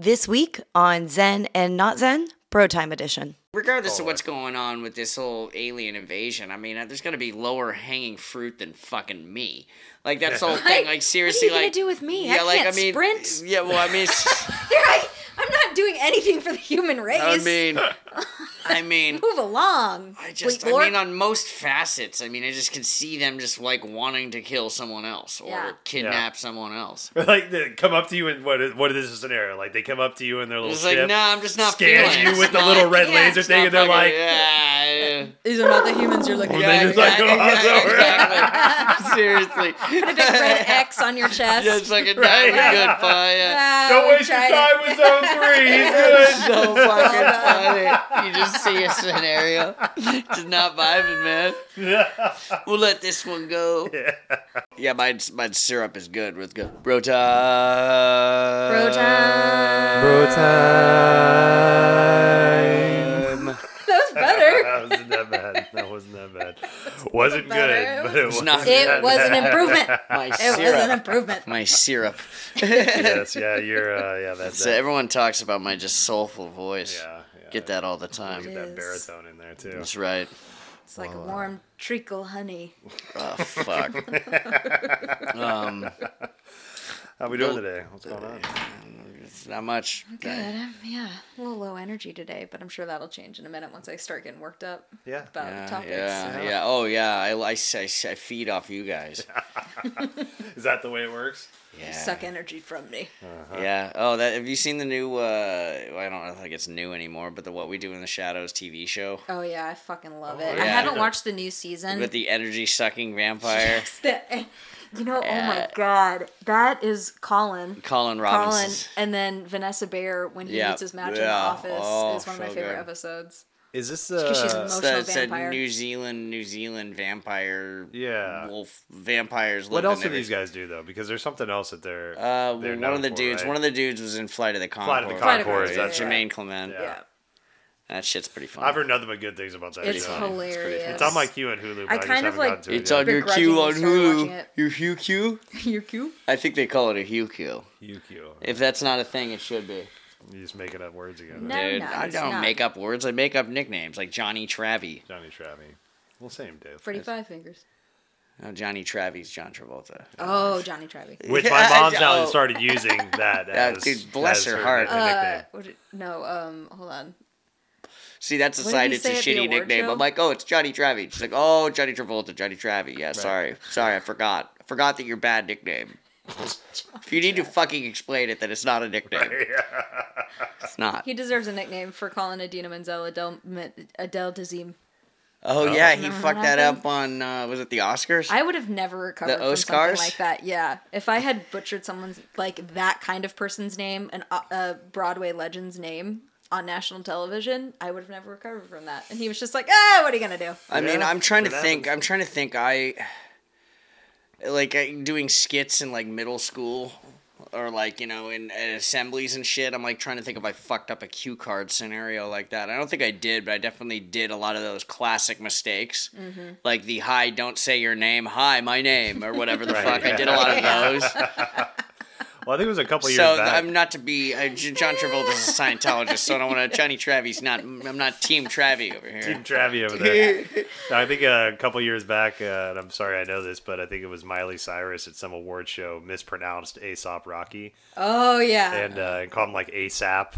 This week on Zen and Not Zen, Bro Time Edition. Regardless of what's going on with this whole alien invasion, I mean, uh, there's there's got to be lower hanging fruit than fucking me. Like that's the whole thing. Like seriously, what are you like gonna do with me? Yeah, like I can't sprint. Yeah, well, I mean, it's- Here I, I'm not doing anything for the human race. I mean, I mean, Move along. I just, I mean, on most facets, I mean, I just can see them just like wanting to kill someone else or Yeah. kidnap someone else. like they come up to you and what is what is this scenario? Like they come up to you in their little It's like, ship, no, I'm just not scan feeling you with the not- little red yeah, laser thing, and they're fucking- like, yeah, yeah. These are not the humans you're looking And for. they like go off over. exactly. Seriously. Put a big red X on your chest. Yeah, it's like a Right. diamond goodbye. Yeah. Ah, Don't waste your time with Zone Three. He's good. so fucking funny. You just see a scenario. Just not vibing, man. We'll let this one go. Yeah. Yeah, my, my syrup is good. Let's go. Bro time. Bro time. Bro time. That was better. That wasn't that bad. That wasn't that bad. Wasn't better. good, but it was not- It that was an improvement. My It was an improvement. My syrup. yes, yeah, you're, uh, yeah, that's So everyone talks about my just soulful voice. yeah, yeah. Get that all the time. Get that baritone in there too. That's right. It's like a warm treacle honey. Oh fuck. um, How we doing today? What's going on? It's not much. Good. I'm, yeah, a little low energy today, but I'm sure that'll change in a minute once I start getting worked up Yeah. about Yeah, topics. yeah, yeah. Oh yeah. I, I, I, I feed off you guys. Is that the way it works? Yeah. You suck energy from me. Yeah. Oh, that. Have you seen the new? uh I don't know if it's new anymore, but the What We Do in the Shadows TV show Oh yeah, I fucking love Oh, it. I haven't watched the new season. with the energy sucking vampire, Yes, the- you know, oh my god, that is Colin. Colin Colin, Robinson. and then Vanessa Bayer when he Yeah, meets his match in the yeah. office Oh, is one of my so favorite good. episodes. Is this 'cause she's uh, emo- It's Emotional the, it's the vampire. New Zealand, New Zealand vampire. Yeah. Wolf vampires. what live else in do every- these guys do though? Because there's something else that they're. Uh, they're one known of the for, dudes. right? One of the dudes was in Flight of the Flight of the Flight of the Conchords. Conchords, That's yeah. right. Jermaine Clement. Yeah. Yeah, That shit's pretty funny. I've heard nothing but good things about that it's show. hilarious. It's on my queue on Hulu. But I I, just kind of, like- to it It's yet. on your queue on Begrudgingly started Hulu. it. Your Hugh Q? You're cute. I think they call it a Hugh Q. UQ. If that's not a thing, it should be. You're just making up words again. No. Dude, no, I don't not. make up words. I make up nicknames like Johnny Travie. Johnny Travi. Well, same dude. Freddy Five Fingers. No, Johnny Travie's John Travolta. Oh, Johnny Travi. Which my mom's now Oh. has started using that as. dude, bless as her heart. Uh, what did- no, um, hold on. See, that's a What sign it's a say at the shitty nickname. show? I'm like, oh, it's Johnny Travie. She's like, oh, Johnny Travolta, Johnny Travie. Yeah, sorry. Sorry, I forgot. I forgot that you're bad nickname. if you need to fucking explain it, then it's not a nickname. It's not. He deserves a nickname for calling Idina Menzel Adele, Adele Dazeem. Oh, yeah, he Remember fucked that that happened? up on, uh, was it the Oscars? I would have never recovered The from something Oscars? like that. Yeah, if I had butchered someone's like that kind of person's name, an uh, a Broadway legend's name on national television, I would have never recovered from that. And he was just like, "Ah, what are you gonna do?" I mean, I'm trying to think. I'm trying to think. I like I, doing skits in like middle school, or like you know in at assemblies and shit. I'm like trying to think if I fucked up a cue card scenario like that. I don't think I did, but I definitely did a lot of those classic mistakes, Mm-hmm. like the "Hi, don't say your name. Hi, my name," or whatever the Right. fuck. I did a lot of those. Well, I think it was a couple years So back. I'm not to be uh, J- John Travolta's a Scientologist, so I don't want to. Johnny Travi's not. I'm not Team Travi over here. Team Travi over there. No, I think uh, a couple years back, uh, and I'm sorry I know this, but I think it was Miley Cyrus at some award show mispronounced Aesop Rocky Oh yeah, and, uh, and called him like ASAP,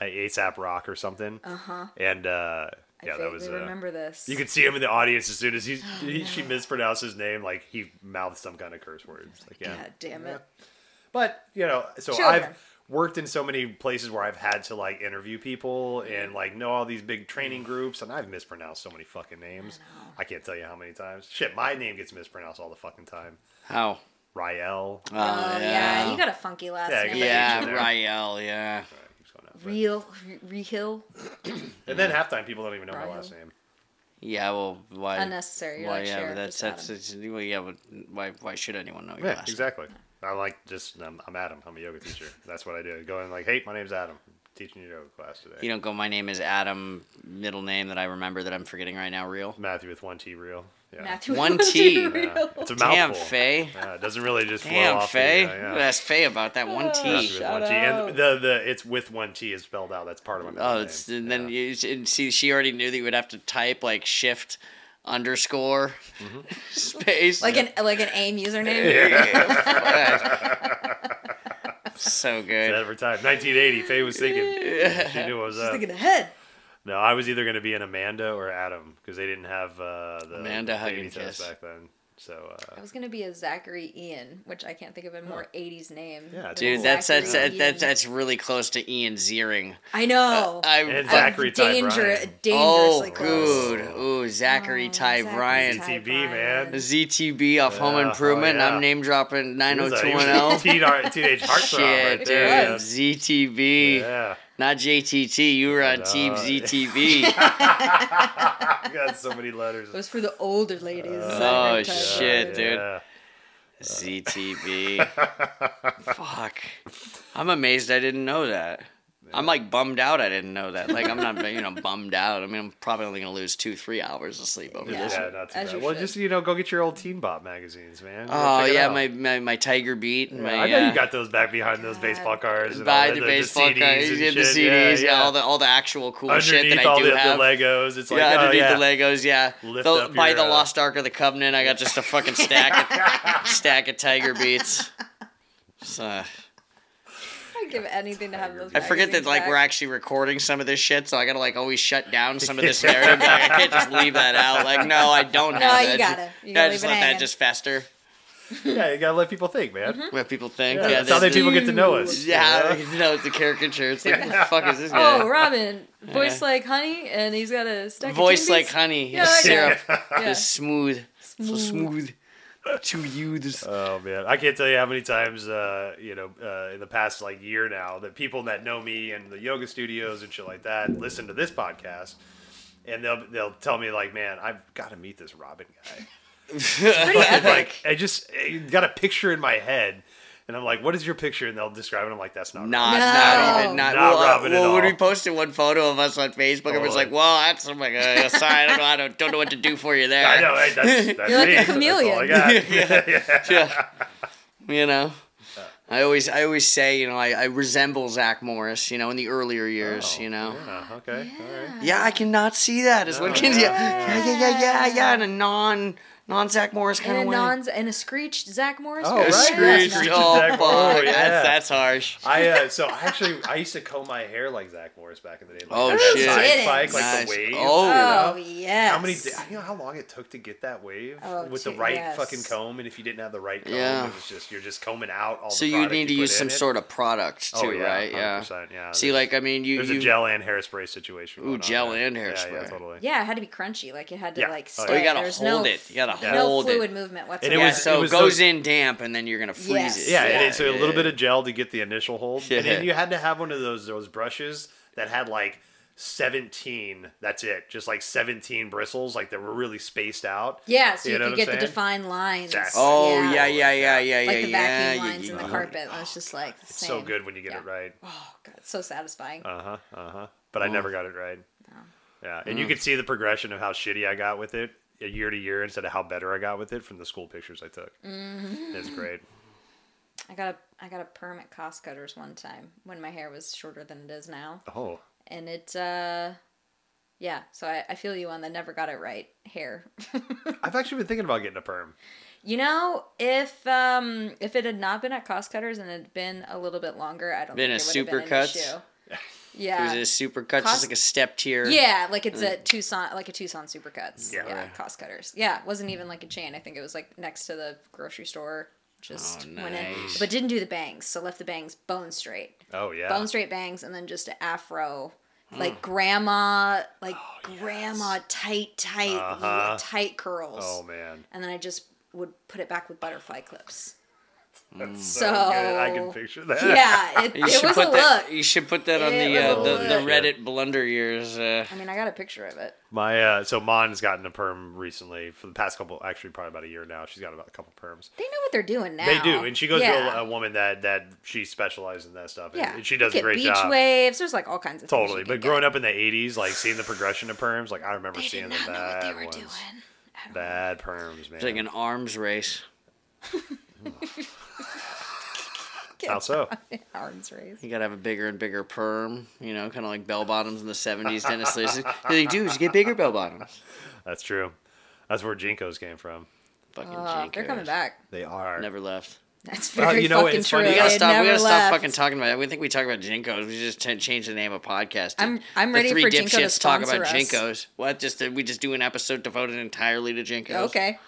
uh, ASAP Rock or something. Uh huh. And uh, I yeah, that was. vaguely Uh, remember this. you could see him in the audience as soon as he, he she mispronounced his name, like he mouthed some kind of curse words. Like yeah. God damn it. But you know, so Children. I've worked in so many places where I've had to like interview people and like know all these big training groups, and I've mispronounced so many fucking names. I, can't tell you how many times. Shit, my name gets mispronounced all the fucking time. How? Rael. Oh, Oh yeah. you got a funky last Yeah, name. you Yeah, H in there. Rael. Yeah. Sorry, keeps going up. Real, Rehill, And then halftime people don't even know my Rael. last name. Yeah, well, why? unnecessary. Why? like, yeah, sure, but that's just that's, it's, well, yeah, but why? Why should anyone know your Yeah, last name? Exactly. I like just I'm, I'm Adam. I'm a yoga teacher. That's what I do. Go in like, hey, my name's Adam. teaching your yoga class today. You don't go. My name is Adam. Middle name that I remember that I'm forgetting right now. Real. Matthew with one T real. Yeah. Matthew with One T. real. Yeah. It's a mouthful. Damn. Faye. Yeah, it doesn't really just flow Damn, off. the- Faye. yeah, yeah. Ask Faye about that one Oh, T. Matthew with Shout one T. And the, the it's with one T is spelled out. That's part of my oh, middle Oh, name. it's and then you and see she already knew that you would have to type like shift underscore Mm-hmm. space. Like an like an AIM username. so It's good. Every time. 1980, Faye was thinking. She knew what was Just up. thinking ahead. No, I was either going to be an Amanda or Adam because they didn't have uh, the Amanda Hug baby and Kiss. back then. So uh, I was gonna be a Zachary Ian, which I can't think of a more '80s name. Yeah, Dude, that's that's Zachary that, that's that's really close to Ian Ziering. I know. I And fuck- Zachary Ty danger, Bryan. dangerously oh, close. good. Ooh, Zachary Oh, Ty Zachary Bryan. Ty ZTB, man. ZTB off Home Yeah, oh, Improvement. yeah. I'm name dropping he was a- he was a 90210. teen- teenage heartthrob Shit, right there. dude. ZTB. Yeah. Not JTT. You were on know. Team ZTB. I got so many letters. It was for the older ladies. Oh, oh shit, Bryan. dude. Uh. Yeah. ZTB. Fuck. I'm amazed I didn't know that. I'm like bummed out I didn't know that. Like I'm not you know bummed out. I mean I'm probably only gonna lose two three hours of sleep over Yeah. this. Yeah, not too As bad. Well, should. just you know, go get your old Teen Bop magazines, man. Oh yeah, my, my my Tiger Beat. Yeah, my, I know uh, you got those back behind those baseball cards. And Buy all the, that, baseball CDs cards, and yeah, the shit. CDs, yeah, all the all the actual cool shit Underneath that I all do the, have. the Legos, it's like, yeah, oh, underneath yeah. the Legos, yeah. Lift The- up by your, the uh, Lost Ark of the Covenant, I got just a fucking stack of, stack of Tiger Beats. So, I'd give anything to have those. I forget that magazines like back. we're actually recording some of this shit, so I gotta like always shut down some of this narrative. Like, I can't just leave that out. Like, no, I don't have No, that. you gotta. You yeah, gotta just leave it let that just fester. Yeah, you gotta let people think, man. Mm-hmm. What people think. Yeah, Yeah, that's how they people get to know us. Yeah, you know? you know, it's a caricature. It's like, what the fuck is this guy? Oh, Robin, voice Yeah. like honey, and he's got a stack Voice Timbits. like honey. Yeah, syrup. Yeah. Just smooth. So Smooth. Smooth. To you, this. Oh man, I can't tell you how many times, uh, you know, uh, in the past like year now, that people that know me and the yoga studios and shit like that listen to this podcast, and they'll they'll tell me like, man, I've got to meet this Robin guy. Pretty epic. like I just I got a picture in my head, and I'm like, what is your picture? And they'll describe it. I'm like, that's not. Not, Robin. not even, not. Not well, uh, Robin at well, when we posted one photo of us on Facebook, it was like, "Well, that's I'm like, uh, sorry, I don't know, I don't, don't know what to do for you there." I know. Hey, that's, that's You're like me. a That's all I chameleon. got. Yeah. Yeah. You know, I always, I always say, you know, I, I resemble Zach Morris. You know, in the earlier years. Oh, you know. Yeah, okay. All right. Yeah, I cannot see that. Is what No, kids. yeah. Yeah, yeah, yeah, yeah, yeah. In a non, non Zach Morris kind of a way. non and a screeched Zach Morris. Oh, right, Yeah, yeah, Screeched. that's Oh, Zach fuck. Morris, yeah. That's that's harsh. I uh, so I actually I used to comb my hair like Zach Morris back in the day. Like, Oh, shit. Side spike, like Nice. the wave. Oh. you know? Oh yes. How many? You know how long it took to get that wave Oh, with the right yes. fucking comb, and if you didn't have the right comb, Yeah. it was just you're just combing out all. The time. So the you need to put use some it. sort of product too, Oh, yeah, right? Yeah. 100%, yeah. See, like I mean, you There's you a gel and hairspray situation. Ooh, gel and hairspray. yeah, totally. Yeah, it had to be crunchy. Like it had to like Oh, you gotta hold it. You gotta no hold it. fluid movement whatsoever. it yeah, was- so was it goes those- in damp, and then you're gonna freeze Yes. it. Yeah, Yeah, and so a little bit of gel to get the initial hold, and Yeah. then you had to have one of those those brushes that had like seventeen. That's it, just like seventeen bristles, like that were really spaced out. yeah, so you, You know could what get I'm the saying? defined lines. Exactly. Oh yeah, yeah, yeah, Yeah. yeah, yeah, Like the yeah. vacuum yeah, lines yeah, in the carpet. And it's just like the It's same. so good when you get Yeah. it right. Oh god, it's so satisfying. Uh huh. Uh huh. But I never got it right. Yeah, and Mm. you could see the progression of how shitty I got with it uh, year to year instead of how better I got with it from the school pictures I took. Mm-hmm. It's great. I got a I got a perm at cost cutters one time when my hair was shorter than it is now, Oh, and it uh, yeah. So I, I feel you on the never got it right hair. I've actually been thinking about getting a perm. You know, if um if it had not been at cost cutters and it had been a little bit longer, I don't Been think a it would have been an Supercuts? issue. Was Yeah. it was a super cut, Cost- just like a step tier? Yeah, like it's a Tucson, like a Tucson Supercuts. Yeah. Yeah, Right. cost cutters. Yeah, it wasn't even like a chain. I think it was like next to the grocery store. Just Oh, went in, nice. but didn't do the bangs. So left the bangs bone straight, Oh yeah. bone straight bangs, and then just an afro, like grandma, like grandma tight, tight, Uh-huh. tight curls. Oh man. And then I just would put it back with butterfly clips. That's So- good. I can picture that. Yeah, it, You it should was a put that. look. You should put that on It the uh, the, the look. Reddit blunder years. Uh, I mean, I got a picture of it. My uh, so Mon's gotten a perm recently for the past couple, actually probably about a year now. She's got about a couple perms. They know what they're doing now. They do, and she goes yeah. to a, a woman that that she specializes in that stuff, and, yeah, and she does Get a great beach job. waves. There's like all kinds of Totally, you but growing get. up in the '80s, like seeing the progression of perms, like I remember they seeing did the not know what they bad were ones, doing. at all. bad perms, man. it's like an arms race. How so? Arms race. You gotta have a bigger and bigger perm. You know, kind of like bell bottoms in the '70s. Dennis Lewis. They do is you get bigger bell bottoms. That's true. That's where JNCOs came from. Fucking Uh, they're coming back. They are. Never left. That's Well, very you know fucking it's true. funny- We We gotta stop. We gotta stop fucking talking about it. We think we talk about JNCOs. We just t- change the name of podcast. I'm- I'm ready three for JNCO to dipshits talk about us. JNCOs. What? Just uh, we just do an episode devoted entirely to JNCOs. Okay,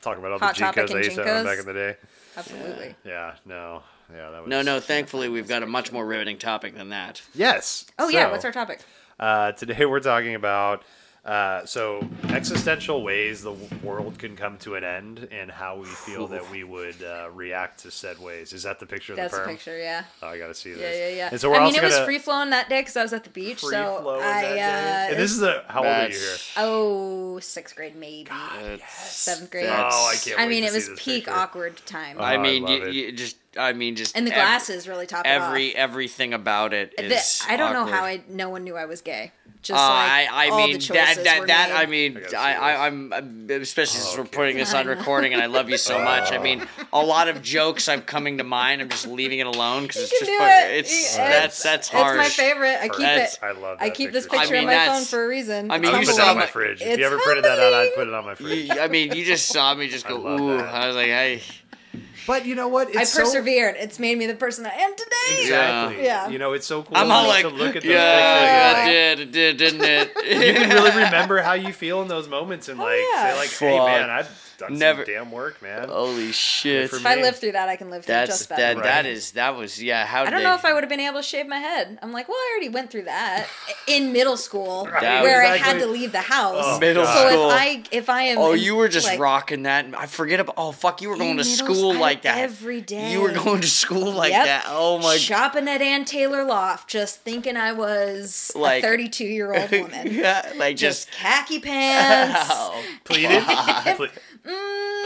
Talking about all Hot the Topic JNCOs I and used to own JNCOs. back in the day. absolutely. Yeah, no, yeah, that was. No, no. Thankfully, we've got a much more riveting topic than that. Yes. Oh yeah, So, what's our topic? Uh, today we're talking about uh, so existential ways the w- world can come to an end and how we feel that we would uh, react to said ways. Is that the picture of That's the a perm? picture. Yeah. Oh, I gotta see this. Yeah, yeah, yeah. And so we're I mean, also it was gonna free flowing that day because I was at the beach. free so flow in I, that day. uh, And this is a how old are you here? That's- oh sixth grade maybe. That's- Seventh grade. that's- Oh, I can't I wait mean, to it see was this peak picture. awkward time. Oh, I I mean, love you, it. you just. I mean, just and the ev- glasses really top it Every off. everything about it The- is. I don't know how. I no one knew I was gay. Just Uh, like I, I all mean the that choices that were that. I mean I I, this. I I'm I'm- especially since we're putting this on recording and I love you so much. I mean, a lot of jokes I'm coming to mind. I'm just leaving it alone because You it's can just do it. it's Yeah, that's that's It's my favorite. I keep That's- it. I love. I that keep this picture. picture I on my phone for a reason. I mean, I'm you put saw my my- fridge. If you ever printed that out, I'd put it on my fridge. I mean, you just saw me just go ooh. I was like, hey, But you know what? I It's so- persevered. It's made me the person I am today. Exactly. Yeah. You know, it's so cool I'm all to like, look at those yeah, pictures. yeah, it did, it did, didn't it? you can really remember how you feel in those moments and Oh, like yeah. say like, hey man, I've done Never- some damn work, man. Holy shit! for If I me. live through that, I can live through That's just that. better. Right. That is that was yeah. How I don't they, know if I would have been able to shave my head. I'm like, well, I already went through that in middle school, That where I had to leave the house. Oh, Middle God. so school. if I if I am, Oh, in, you were just like, rocking that. I forget about. Oh fuck, you were going to school I- like that every day. You were going to school like Yep. that. Oh my. shopping at Ann Taylor Loft, just thinking I was Like- a 32 year old woman. yeah, like just just. khaki pants. Ow. Oh, Pleated? Fuck. Ple-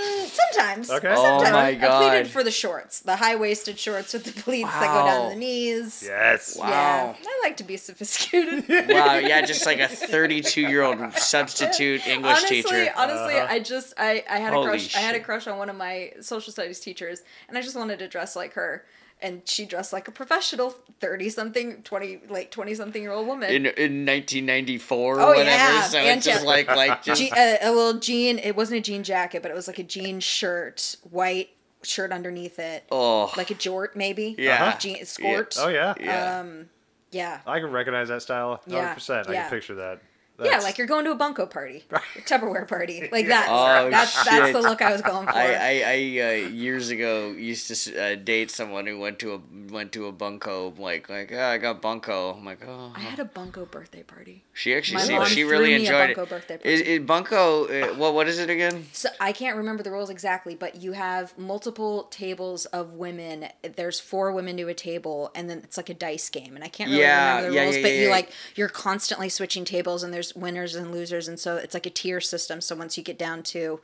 Mm, sometimes. Okay. Oh Sometimes. my I God. pleated for the shorts, the high waisted shorts with the pleats that go down Wow. to the knees. yes. Wow. Yeah, I like to be sophisticated. wow, yeah, just like a 32 year old substitute English honestly, teacher. honestly, Uh-huh. I just I, I had a Holy crush. I had a shit. crush on one of my social studies teachers, and I just wanted to dress like her. And she dressed like a professional, thirty something, twenty late twenty something year old woman. In, in 1994 or Oh, whatever, yeah, so and it's just like like just Je- a, a little jean. It wasn't a jean jacket, but it was like a jean shirt, white shirt underneath it, oh like a jort maybe. Yeah. Uh-huh. jean skort. Oh yeah. yeah. Um, yeah. I can recognize that style 100%. Yeah, I yeah. can picture that. Yeah, like you're going to a bunko party, a Tupperware party, like that. Oh, that's that's the look I was going for. I, I, I uh, years ago used to uh, date someone who went to a went to a bunko like like oh, I got bunko. I'm like oh. I had a bunko birthday party. She actually My seemed she really enjoyed bunko it. birthday party. is bunko? Uh, what what is it again? So I can't remember the rules exactly, but you have multiple tables of women. There's four women to a table, and then it's like a dice game. And I can't really Yeah, remember the yeah, rules, yeah, but you like you're constantly switching tables, and there's winners and losers, and so it's like a tier system. So once you get down to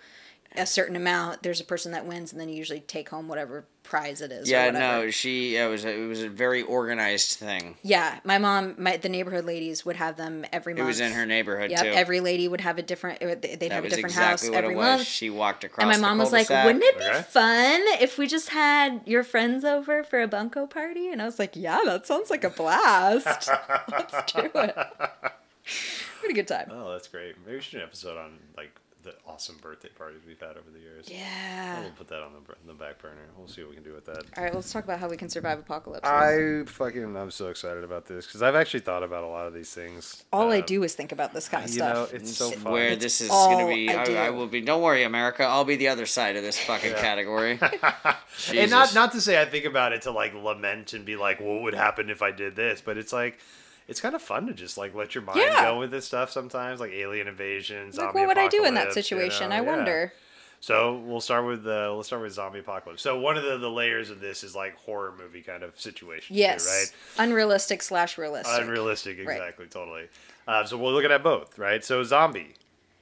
a certain amount, there's a person that wins, and then you usually take home whatever prize it is. Yeah, whatever. no, she it was a, it was a very organized thing. Yeah, my mom, my the neighborhood ladies would have them every month. It month. was in her neighborhood Yep, too. every lady would have a different. uh, They'd that have a different exactly house what every it was. month. She walked across. And my the mom was like, "Wouldn't it be Okay. fun if we just had your friends over for a bunko party?" And I was like, "Yeah, that sounds like a blast. Let's do it." Pretty good time. Oh, that's great. Maybe we should do an episode on like the awesome birthday parties we've had over the years. Yeah. We'll put that on the, the back burner. We'll see what we can do with that. All right, let's talk about how we can survive apocalypse. I fucking I'm so excited about this because I've actually thought about a lot of these things. All I Um, do is think about this kind of You know, stuff. it's so It's fun. Where It's this is gonna be, I I. I, will be. Don't worry, America. I'll be the other side of this fucking category. and not not to say I think about it to like lament and be like, what would happen if I did this? But it's like, it's kind of fun to just like let your mind Yeah. go with this stuff sometimes, like alien invasions. like, what would I do in that apocalypse, you situation? know? I Yeah. wonder. So we'll start with the let's start with zombie apocalypse. So one of the, the layers of this is like horror movie kind of situation, too, Yes. right? Unrealistic slash realistic. Unrealistic, Right. exactly, totally. Uh, so we're looking at both, right? So zombie.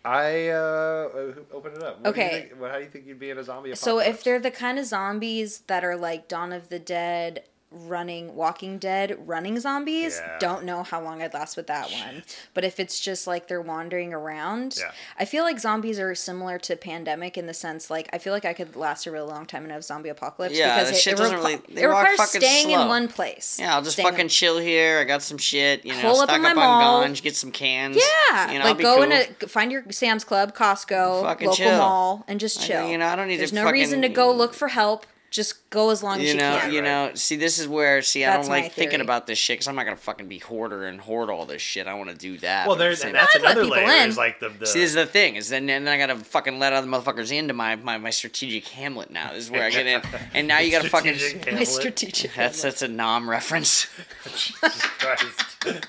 I uh, uh, open it up. What do you Okay. think- how do you think you'd be in a zombie Apocalypse? So if they're the kind of zombies that are like Dawn of the Dead, running Walking Dead, running zombies, Yeah. don't know how long I'd last with that one. But if it's just like they're wandering around, Yeah. I feel like zombies are similar to pandemic in the sense like I feel like I could last a really long time in a zombie apocalypse Yeah, because it, shit it, doesn't requi- really- they it walk requires fucking staying slow. in one place. Yeah, I'll just Staying in- fucking chill here. I got some shit, you know, Pull up stock in my up mall. on Ganj, get some cans. Yeah, you know, like be go cool. in a find your Sam's Club, Costco, Fucking local chill. mall, and just I- chill. you know, I don't need to There's no reason to go look for help. Just go as long as you you know, can. you know. See, this is where see, I don't my like thinking about this shit because I'm not gonna fucking be hoarder and hoard all this shit. I want to do that. well, but at there's the and that's another layer. in. Is like the, the See, this is the thing is then and then I gotta fucking let other motherfuckers into my, my, my strategic Hamlet now. This is where I get in, and now you gotta fucking. Strategic My strategic. That's that's a Nam reference. Jesus Christ.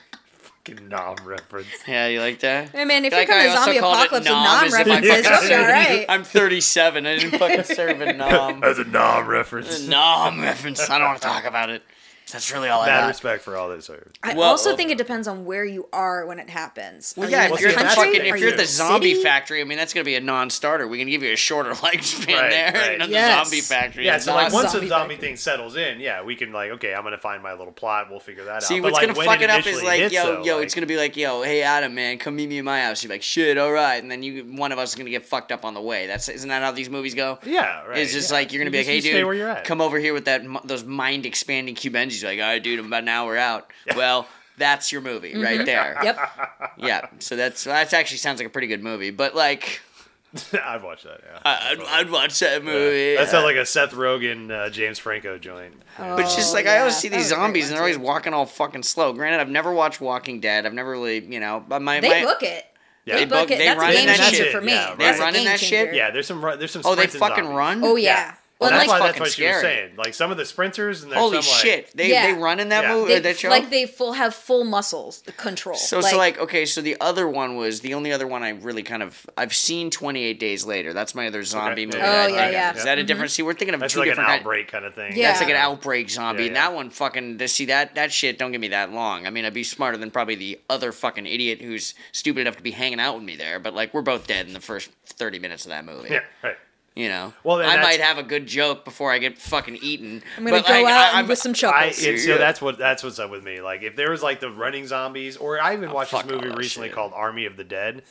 Fucking Nam reference. Yeah, you like that? Hey man, if Like, you're I coming to also zombie apocalypse with Nam non as if I references, fucking- you'll be alright. I'm 37. I didn't fucking serve a Nam. That's a Nam reference. Nam reference. I don't want to talk about it. That's really all I Mad got. respect for all this. Sir. I Well- also think it depends on where you are when it happens. Well, Are yeah, you if in you're the at the country? fucking, Are if you you're at the in zombie city? factory, I mean, that's gonna be a non-starter. We can give you a shorter lifespan Right, there. right. You know, the zombie factory. Yeah, is so like not- once zombie the zombie factory. thing settles in, yeah, we can like, okay, I'm gonna find my little plot. We'll figure that See, out. But, what's like, gonna when fuck it up is initially like, hits, yo, though, yo, like- it's gonna be like, yo, hey Adam, man, come meet me in my house. You're like, shit, all right, and then you, one of us is gonna get fucked up on the way. That's isn't that how these movies go? Yeah, right. It's just yeah. like you're gonna You be like, just- hey, you dude, stay where you're at. come over here with that m- those mind expanding Cubans. You're like, all right, dude, I'm about an hour out. Well, that's your movie right there. Yep. Yeah. So that's that actually sounds like a pretty good movie, but like, I'd watch that. Yeah, I, I'd, I'd watch that movie. That sounds like a Seth Rogen, uh, James Franco joint. But it's just Oh, like I always see these was a great zombies and they're always walking all fucking slow. Granted, I've never watched Walking Dead. I've never really, you know, but my They my, book it. Yeah. They They book book- it. they That's run a in game that changer shit. for me. Yeah, right. They That's a run in game that shit? changer. Yeah, there's some run- there's some. Oh, they sprinting fucking zombies. run. Oh yeah. Yeah. Well, that's like, why that's what she was saying. Like some of the sprinters and there's Holy some, like, shit! They Yeah. they run in that Yeah. movie they, that show. like they full have full muscles control. so so like okay, so the other one was the only other one I really kind of I've seen Twenty Eight Days Later. That's my other zombie Okay. movie. Oh, that yeah, yeah. Is that a mm-hmm. different? See, we're thinking of That's two like different. kind- outbreak kind of thing. Yeah. That's like an outbreak zombie. Yeah, And that one fucking to see that that shit don't give me that long. I mean, I'd be smarter than probably the other fucking idiot who's stupid enough to be hanging out with me there. But like, we're both dead in the first thirty minutes of that movie. Yeah, right. You know. Well, I might have a good joke before I get fucking eaten. I'm gonna but, go like, out I, and with some I chuckles. and so that's what that's what's up with me. Like if there was like the running zombies, or I even watched this Oh, fuck all movie recently shit. called Army of the Dead.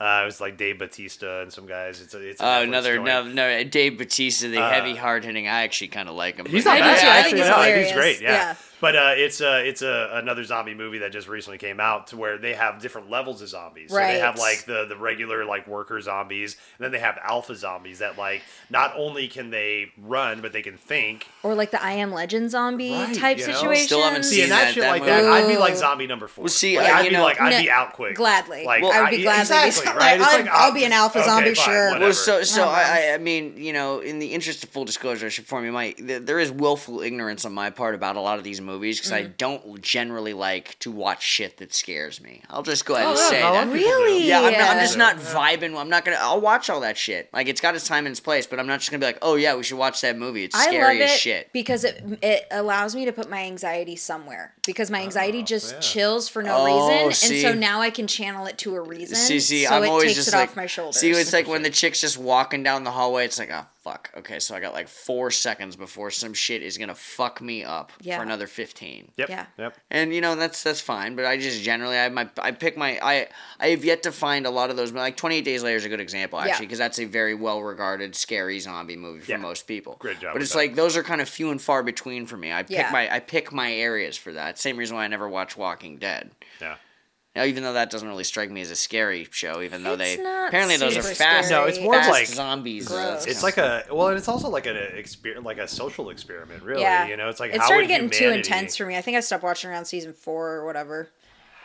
Uh, it was like Dave Batista and some guys. It's a, it's a Oh, another joint. no, no, Dave Batista, the Uh, heavy, hard hitting. I actually kind of like him. He's not I do bad. too. I think he's No, hilarious. great. Yeah. Yeah. But uh, it's a it's a another zombie movie that just recently came out to where they have different levels of zombies. So they have like the the regular like worker zombies, and then they have alpha zombies that like not only can they run but they can think. or like the I Am Legend zombie Right, type you know? situation. Still haven't See, seen and that, that- shit that like that, I'd be like zombie number four. Well, see, like, uh, I'd you be know- like I'd No, be out quick. Gladly. Like I would be I- gladly. exactly, Like, right? It's I'll, like, I'll uh, be an alpha okay, zombie, fine, sure. whatever. Well, so so No I. I I mean you know in the interest of full disclosure, I should inform you my there is willful ignorance on my part about a lot of these movies because I Mm. don't generally like to watch shit that scares me. I'll just go ahead and Oh, yeah, say no, that. of. Really? Yeah, I'm, not, I'm just Yeah. not vibing. I'm not gonna. I'll watch all that shit. Like it's got its time and its place, but I'm not just gonna be like, oh yeah, we should watch that movie. It's I love scary it as shit. because it it allows me to put my anxiety somewhere because my anxiety just yeah. chills for no Oh, reason, see. and so now I can channel it to a reason. See, see, so I'm it always takes just it like off my shoulders. See, it's like when the chick's just walking down the hallway. It's like, oh fuck. Okay, so I got like four seconds before some shit is gonna fuck me up Yeah. for another fifteen. Yep. Yeah. Yep. And you know that's that's fine, but I just generally I my I pick my I I have yet to find a lot of those. Like Twenty Eight Days Later is a good example actually because that's a very well regarded scary zombie movie for Yeah. most people. Great job But it's that. like those are kind of few and far between for me. I pick Yeah. my I pick my areas for that. Same reason why I never watch Walking Dead. Yeah. Now, even though that doesn't really strike me as a scary show, even though It's they not apparently those are super fast. No, it's more of fast like- zombies. Gross. It's like a well, and it's also like an exper- like a social experiment, really. yeah, You know, it's like it how started would getting too humanity- intense for me. I think I stopped watching around season four or whatever.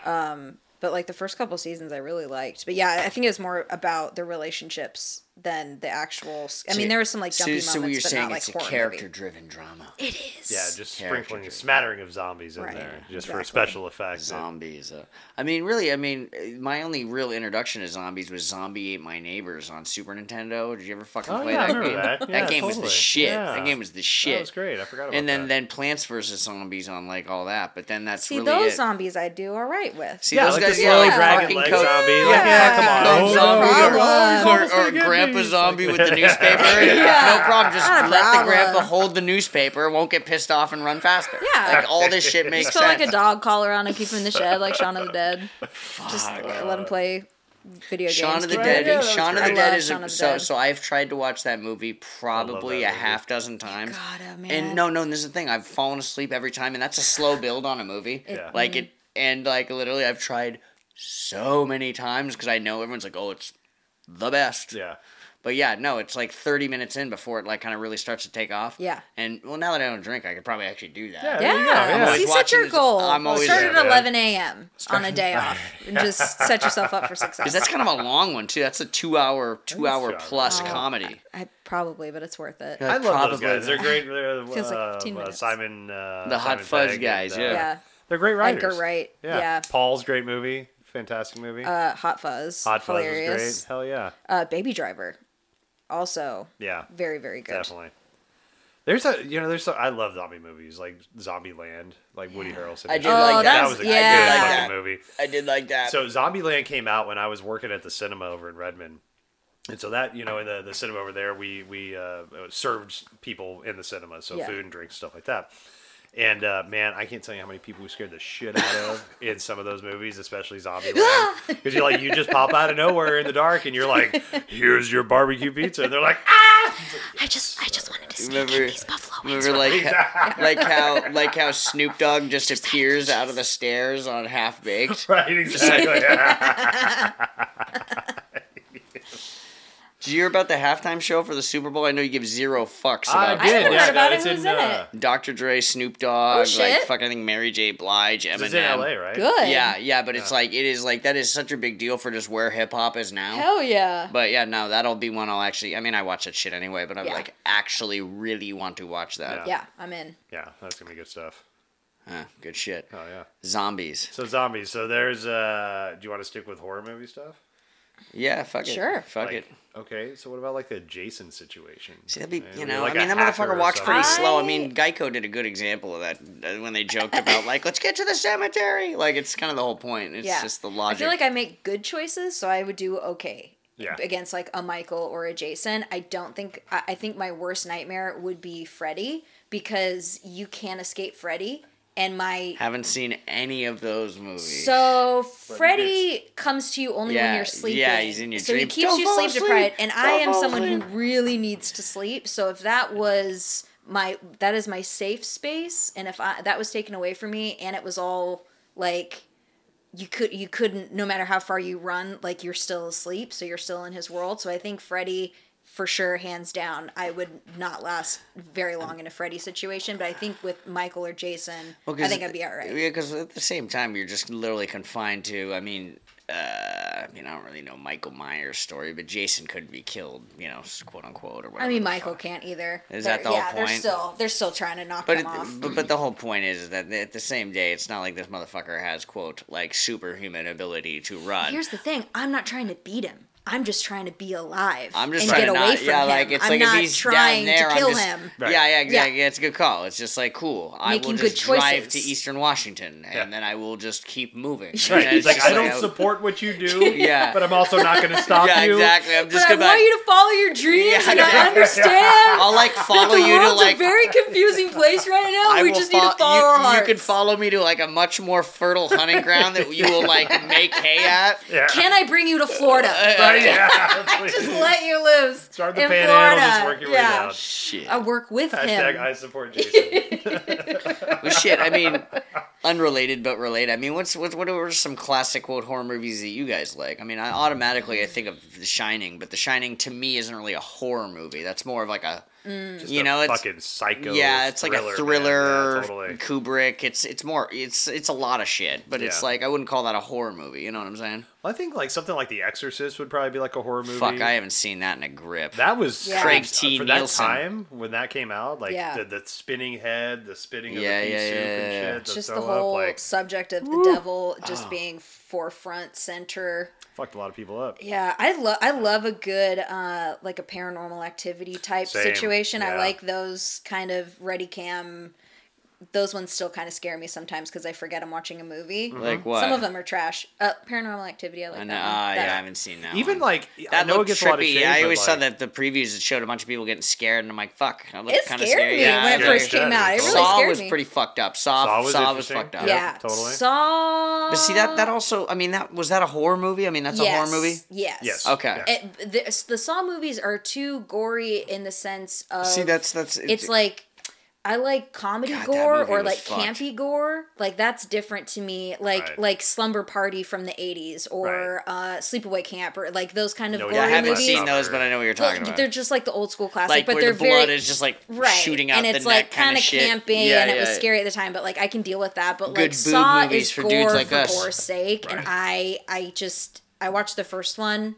Um, but like the first couple seasons, I really liked. But yeah, I think it was more about the relationships than the actual. I So- mean, there were some like so, jumpy so what moments, you're but saying not like it's a character-driven drama. It is. Yeah, just Character sprinkling a smattering of zombies in Right, there, just for exactly. special effects. Zombies. Uh, I mean, really, I mean, uh, my only real introduction to zombies was Zombie Ate My Neighbors on Super Nintendo. Did you ever fucking Oh, play yeah, that remember game? that. Yeah, game was the totally. shit. Yeah. That game was the shit. That was great. I forgot about and then that. then Plants vs Zombies on like all that, but then that's See, really those it. zombies I do all right with. See yeah, those like guys, the yeah, slowly like dragging fucking leg zombie. Yeah. yeah, come on. Coat zombie or, hold on, He's or, almost or gonna get grandpa zombie with the newspaper. Yeah. No problem. Just Not a let the problem. grandpa hold the newspaper, won't get pissed off and run faster. Yeah. Like all this shit makes Just put sense. like a dog collar on and keep him in the shed like Shaun of the Dead. Just let him play video games. Shaun of the Dead. yeah, Shaun of the Dead is a, the so Dead. so. I've tried to watch that movie probably that a movie. half dozen times. God, oh, man. And no, no, and this is the thing. I've fallen asleep every time, and that's a slow build on a movie. Yeah. Like mm-hmm. it, and like literally, I've tried so many times because I know everyone's like, "Oh, it's the best." Yeah. But yeah, no, it's like thirty minutes in before it like kind of really starts to take off. Yeah. And well, now that I don't drink, I could probably actually do that. Yeah. There you go, Yeah, yeah. see, set watching your this- goal. I'm always- Start at 11 a.m. on a day off, and just set yourself up for success. Because that's kind of a long one too. That's a two-hour, two-hour two plus Oh, comedy. I probably, but it's worth it. Yeah. I love those guys. They're great. They're, Feels like uh, 15 uh, minutes. Simon. Uh, The Hot Simon Fuzz Pegg guys, and, uh, yeah. Yeah. They're great writers. Edgar Wright. Yeah. Yeah. Paul's great movie. Fantastic movie. Uh, Hot Fuzz. Hot Fuzz hilarious. is great. Hell yeah. Uh, Baby Driver. Also Yeah. very, very good. Definitely. There's a you know there's so I love zombie movies like Zombie Land like Woody Harrelson. I did shit. like Oh, that. that was a yeah. good did fucking that. movie. I did like that. So Zombieland came out when I was working at the cinema over in Redmond. And so that you know in the, the cinema over there we we uh, served people in the cinema so Yeah. food and drinks stuff like that. And uh, man, I can't tell you how many people we scared the shit out of in some of those movies, especially Zombieland, because you're like you just pop out of nowhere in the dark and you're like, "Here's your barbecue pizza," and they're like, "Ah!" I just, I just wanted to sneak Remember- in these buffalo wings. Remember, like, like how, like how Snoop Dogg just appears out of the stairs on Half Baked. Right, exactly. Did you hear about the halftime show for the Super Bowl? I know you give zero fucks I about I did. haven't yeah, heard about no, it. it's Who's in, in uh, Dr. Dre, Snoop Dogg, Oh, like shit. fucking I think Mary J. Blige, Eminem. It's in LA, right? Good. Yeah, yeah, but it's Yeah. like it is like that is such a big deal for just where hip hop is now. Hell yeah. But yeah, no, that'll be one I'll actually. I mean, I watch that shit anyway, but I would Yeah. like actually really want to watch that. Yeah, I'm in. Yeah, that's gonna be good stuff. Huh, good shit. Oh yeah. Zombies. So zombies. So there's. uh Do you want to stick with horror movie stuff? Yeah, fuck it. Sure. Fuck Like, it. Okay. So what about like the Jason situation? See, that'd be, Maybe you know, like I mean, a that hacker motherfucker or walks pretty something. slow. I I- mean, Geico did a good example of that uh, when they joked about, like, let's get to the cemetery. Like, it's kind of the whole point. It's yeah. just the logic. I feel like I make good choices, so I would do okay. Yeah. Against like a Michael or a Jason, I don't think. I, I think my worst nightmare would be Freddy because you can't escape Freddy, and my Haven't seen any of those movies. So Freddy comes to you only when you're sleeping. yeah, he's in your so dreams. he keeps Don't you sleep asleep. deprived, and I Don't am someone asleep. who really needs to sleep. So if that was my that is my safe space, and if I that was taken away from me, and it was all like you could you couldn't no matter how far you run, like you're still asleep, so you're still in his world. So I think Freddy. For sure, hands down, I would not last very long in a Freddy situation. But I think with Michael or Jason, Well, I think I'd be all right. Yeah, because at the same time, you're just literally confined to. I mean, uh, I mean, I don't really know Michael Myers' story, but Jason couldn't be killed, you know, quote unquote, or whatever. I mean, Michael can't either. Is They're- that the whole yeah, they're still they're still trying to knock But, him it, off. but but the whole point is that at the same day, it's not like this motherfucker has quote like superhuman ability to run. Here's the thing: I'm not trying to beat him. I'm just trying to be alive. I'm just and trying get to away not, from yeah, him. like it's I'm like not if he's trying down there, to kill just, him. Right. Yeah, yeah, exactly. Yeah. it's a good call. It's just like cool. I will Making good just drive to. Eastern Washington, and Yeah. then I will just keep moving. Right. And It's like just I don't like, support what you do. Yeah. But I'm also not going to stop Yeah, you. exactly. I'm just I gonna. want you to follow your dreams, Yeah, and yeah, I yeah. understand. I'll like follow you to like. a very confusing place right now. I we will just need to follow our you, hearts. you could follow me to like a much more fertile hunting ground that you will like make hay at. Yeah. Can I bring you to Florida? Uh, Right, yeah. just let you live Start the in panhandle, Florida. just work your way yeah. down. Shit. I work with Hashtag him. I support Jason. Well, shit. I mean, unrelated but related. I mean, what's what? What are some classic quote horror movies that you guys like? I mean, I automatically I think of The Shining, but The Shining to me isn't really a horror movie. That's more of like a Just You a know, it's- fucking psycho. yeah, it's like a man. Yeah, thriller. totally. Kubrick. It's it's more. It's it's a lot of shit, but it's like I wouldn't call that a horror movie. You know what I'm saying? Well, I think like something like The Exorcist would probably be like a horror movie. Fuck, I haven't seen that in a grip. That was Yeah. Craig uh, T. for Nielsen. that time when that came out. Like Yeah. the, the spinning head, the spitting of Yeah, the pea yeah, soup yeah, and yeah, yeah. shit. just the throw whole up, like subject of the devil just being forefront center. fucked a lot of people up. Yeah, I love I love a good uh like a paranormal activity type Same, situation. I like those kind of ready cam. Those ones still kind of scare me sometimes because I forget I'm watching a movie. Like what? Some of them are trash. Uh, paranormal activity. I like I that. know, one. uh, That- yeah, I haven't seen that. Even one. like I that know it looked gets a lot of trippy. shade, I but, always saw that the previews that showed a bunch of people getting scared, and I'm like, fuck, that looked It kind of scared scary. me yeah, when it first came shit, out. It totally. really Saw scared was me. pretty fucked up. Saw, Saw was Saw was fucked up. Yep, yeah, totally. Saw. But see that that also, I mean, that was that a horror movie? I mean, that's a horror movie. Yes. Yes. Okay. Yeah. It, the, the Saw movies are too gory in the sense of See, that's that's it's like I like comedy God, gore or like fucked. campy gore. Like that's different to me. Like Right. like Slumber Party from the '80s or uh, Sleepaway Camp or like those kind of No, gory yeah, I haven't movies. seen those, but I know what you're Well, talking about. They're just like the old school classic, like but they're the blood very is just like right, shooting out and it's the like neck kind of shit. campy, Yeah, and it was yeah. scary at the time. But like I can deal with that. But Good like Saw is for gore like for us. gore's sake, and I I just I watched the first one.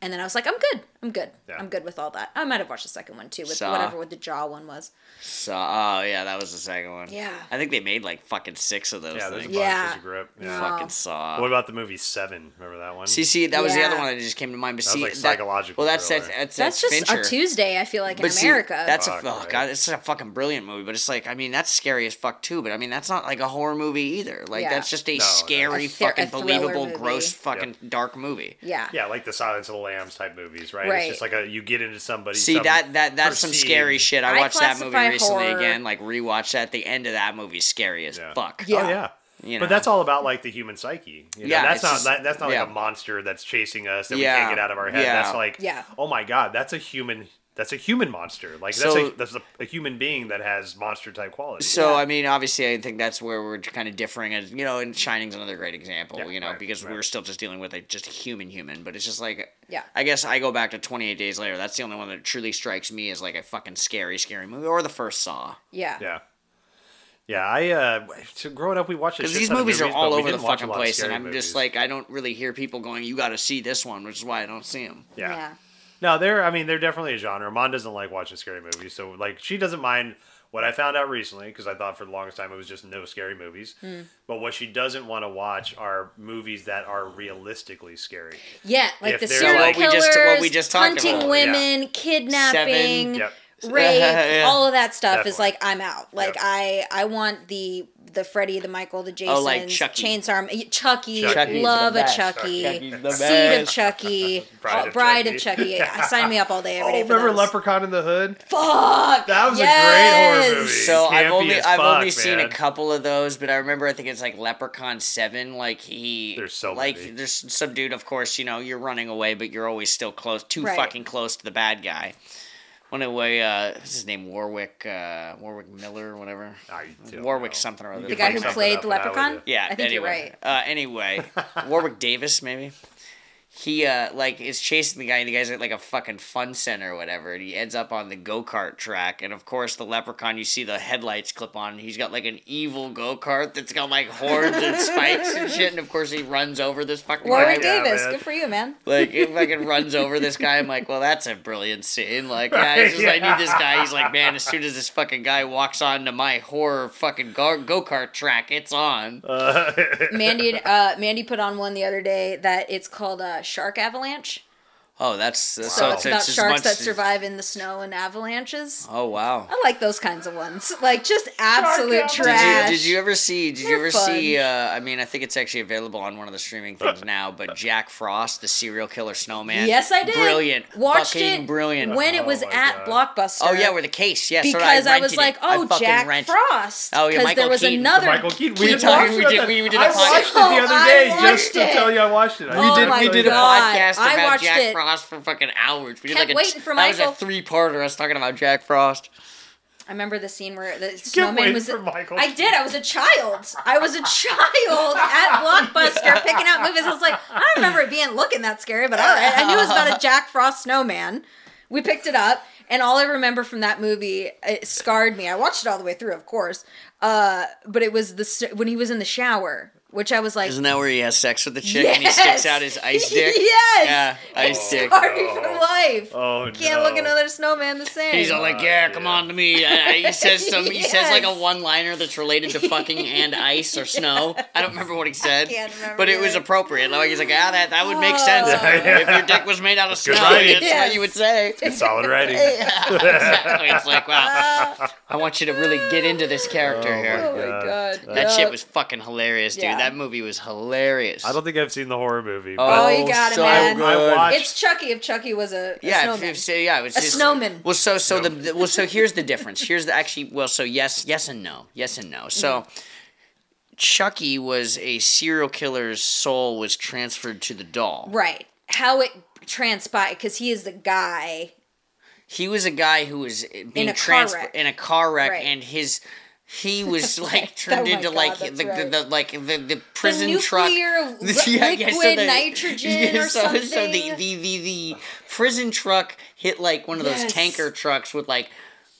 And then I was like, I'm good. I'm good. Yeah. I'm good with all that. I might have watched the second one too, with Saw. whatever what the jaw one was. So, oh yeah, that was the second one. Yeah. I think they made like fucking six of those yeah, there's a things. bunch. Yeah. There's a grip. Yeah. Wow. Fucking saw. What about the movie Seven? Remember that one? See, see, that was the other one that just came to mind. But That was, see, like, that- psychological Well, that's that's that's, That's that's just Fincher. a Tuesday. I feel like in see, America. that's Fuck, a oh right. god, it's a fucking brilliant movie. But it's like, I mean, that's scary as fuck too. But I mean, that's not like a horror movie either. Like Yeah. that's just a No, no. scary, A thr- a fucking believable, movie. gross, fucking dark movie. yeah. Yeah, like the Silence of the Lambs type movies, right? Right. It's just like a you get into somebody. See some that that that's some scary shit. I I watched that movie recently horror- again. Like rewatched that. The end of that movie is scary as Yeah. fuck. Yeah. Oh yeah. You know. But that's all about like the human psyche. You know? Yeah, that's not just- that, that's not yeah. like a monster that's chasing us that Yeah, we can't get out of our head. yeah. That's like, Yeah. oh my god, that's a human. That's a human monster. Like So- that's a that's a, a human being that has monster type qualities. So Yeah. I mean, obviously, I think that's where we're kind of differing. As you know, and Shining's another great example. Yeah, you know, right, because right. we're still just dealing with a just a human human. But it's just like, Yeah. I guess I go back to Twenty Eight Days Later. That's the only one that truly strikes me as like a fucking scary, scary movie, or the first Saw. Yeah. yeah. Yeah, I uh so growing up we watched Because these ton of movies are all over the didn't watch a fucking place, and I'm movies. just like, I don't really hear people going, "You got to see this one," which is why I don't see them. yeah. Yeah. No, they're. I mean, they're definitely a genre. Mom doesn't like watching scary movies, so like she doesn't mind. What I found out recently, because I thought for the longest time it was just no scary movies, Hmm. but what she doesn't want to watch are movies that are realistically scary. Yeah, like If the they're serial like- What we killers, just- what we just talked hunting about, women, kidnapping, Yep. rape, Yeah. all of that stuff is like I'm out. Like Yep. I I want the the Freddy, the Michael, the Jason, Oh, like Chucky. Chainsaw, Chucky, Chucky's love the a best. Chucky, Seed of. Chucky, Bride oh, of Bride Chucky. of Chucky. Yeah, sign me up all day, every Oh, day remember those. Leprechaun in the Hood? Fuck, That was a great horror movie. So I've only I've fuck, only seen a couple of those, but I remember I think it's like Leprechaun Seven. Like he, There's so like many. there's some dude. Of course, you know you're running away, but you're always still close, too Right. fucking close to the bad guy. Went away. Uh, what's his name? Warwick. Uh, Warwick Miller, whatever. I Warwick know. something or other. The guy who played the for that, would Leprechaun? Yeah, I think you're right. Uh, anyway, Warwick Davis, maybe. He uh like is chasing the guy, and the guy's at like a fucking fun center or whatever, and he ends up on the go kart track, and of course the leprechaun, you see the headlights clip on. He's got like an evil go kart that's got like horns and spikes and shit, and of course he runs over this fucking Warwick guy. Yeah, Davis, man. good for you, man. Like it fucking runs over this guy. I'm like, well, that's a brilliant scene. Like, yeah, it's just, I need this guy. He's like, man, as soon as this fucking guy walks onto my horror fucking go kart track, it's on. Uh, Mandy, uh, Mandy put on one the other day that it's called uh, Shark Avalanche. Oh, that's so, So it's, about as sharks that survive in the snow and avalanches. Oh wow. I like those kinds of ones. Like just absolute Avalanche. Did trash. you, did you ever see? Did you They're ever fun. see? Uh, I mean, I think it's actually available on one of the streaming things now. But Jack Frost, the serial killer snowman. Yes, I did. Brilliant. Watched Fucking it brilliant. when it Oh was my at God. Blockbuster. oh yeah, where the case. Yes, yeah, because I, was like, oh, Jack rent- Frost. Oh, yeah, because Michael there was Keaton. another. Michael Keaton. We, We talked- watched we it. did- we did a I podcast. watched it the other Oh, day just to tell you I watched it. Oh We did. we did a podcast about Jack it. Frost for fucking hours. We did Kept like a waiting for that was a three-parter. Us talking about Jack Frost. I remember the scene where the waiting snowman was. for Michael. I did. I was a child. I was a child at Blockbuster picking out movies. I was like, I don't remember it being looking that scary, but all right. I knew it was about a Jack Frost snowman. We picked it up, And all I remember from that movie, it scarred me. I watched it all the way through, of course. Uh, but it was the when he was in the shower, which I was like, Isn't that where he has sex with the chick and he sticks out his ice dick? yes, Yeah, ice dick. scarred me for life. Oh Can't no. look another snowman the same. He's all like, Uh, "Yeah, yeah. come on to me." Uh, he says some. He says like a one-liner that's related to fucking and ice or snow. I don't remember what he said, can't remember but it was appropriate. Like he's like, "Ah, that that would make sense Oh. if your dick was made out of good snow." writing. That's Yes. what you would say. it's Solid writing. exactly. It's like, wow, I want you to really get into this character Oh my here. oh my god, That Yeah. shit was fucking hilarious, dude. Yeah. That movie was hilarious. I don't think I've seen the horror movie. Oh, But Oh, you oh, got it, so man. good. I watched. It's Chucky if Chucky was a, a yeah, snowman. if- so, yeah, it was A just- snowman. Well, so so the, the well, so here's the difference. Here's the actually well, so yes, yes and no, yes and no. Mm-hmm. So. Chucky was a serial killer's soul was transferred to the doll. Right. How it transpired, because he is the guy. He was a guy who was being a car transferred wreck. in a car wreck, Right. and his he was like oh turned Oh into God, like the, right. the, the like the, the prison the truck. nuclear li- Yeah, yeah, liquid so the- nitrogen yeah, or so, something. So the, the, the, the prison truck hit like one of those Yes. tanker trucks with like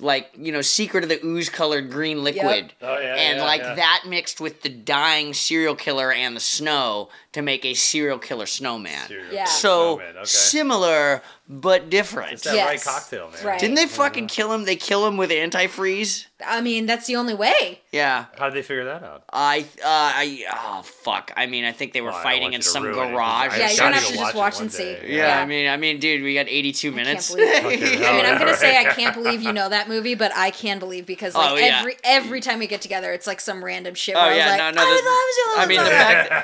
like you know secret of the ooze colored green liquid Oh, yeah, and yeah, like yeah. that mixed with the dying serial killer and the snow to make a serial killer snowman Serial Yeah. so snowman, okay. similar but different It's that Yes. right cocktail, man. Right. didn't they fucking kill him they kill him with antifreeze I mean, that's the only way. yeah How did they figure that out? I, uh, I, oh fuck! I mean, I think they were Well, fighting in some ruin it, 'cause garage. Yeah, you're gonna have to just watch and see. Yeah, Yeah. I mean, I mean, dude, we got 82 minutes. Can't believe Okay, I mean, I'm gonna say I can't believe you know that movie, but I can believe because like Oh, yeah. every every time we get together, it's like some random shit. Oh Where yeah, I was no, like, no. I the- would love to. I mean, the love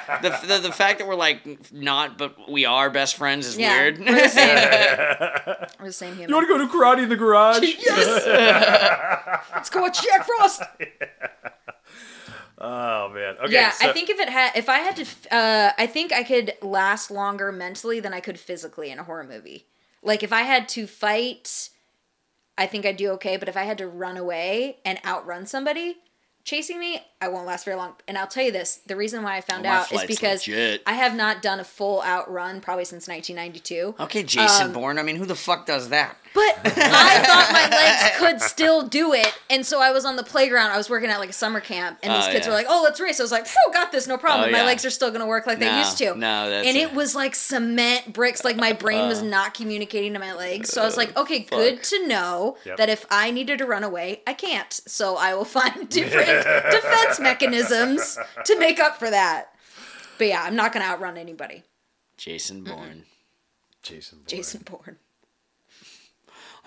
fact the, the the fact that we're like not, but we are best friends is Yeah, weird. we're the same. that. We're the same human. to go to karate in the garage? yes. Let's go watch Jack Frost. oh man. Okay. yeah, so, I think if it had, if I had to, uh, I think I could last longer mentally than I could physically in a horror movie. Like if I had to fight, I think I'd do okay. But if I had to run away and outrun somebody chasing me, I won't last very long. And I'll tell you this: the reason why I found Well, out is because legit. I have not done a full out run probably since 1992. Okay, Jason Um, Bourne. I mean, who the fuck does that? But I thought my legs could still do it, and so I was on the playground. I was working at like a summer camp, and these Oh, kids yeah. were like, "Oh, let's race." I was like, "Phew, got this, no problem." Oh, My yeah. legs are still gonna work like they used to. no, that's and a- it was like cement bricks. Like my brain was Uh. not communicating to my legs, so I was like, "Okay, good to know Yep. that if I needed to run away, I can't. So I will find different defense mechanisms to make up for that." But yeah, I'm not gonna outrun anybody. Jason Bourne. Jason. Bourne. Jason Bourne.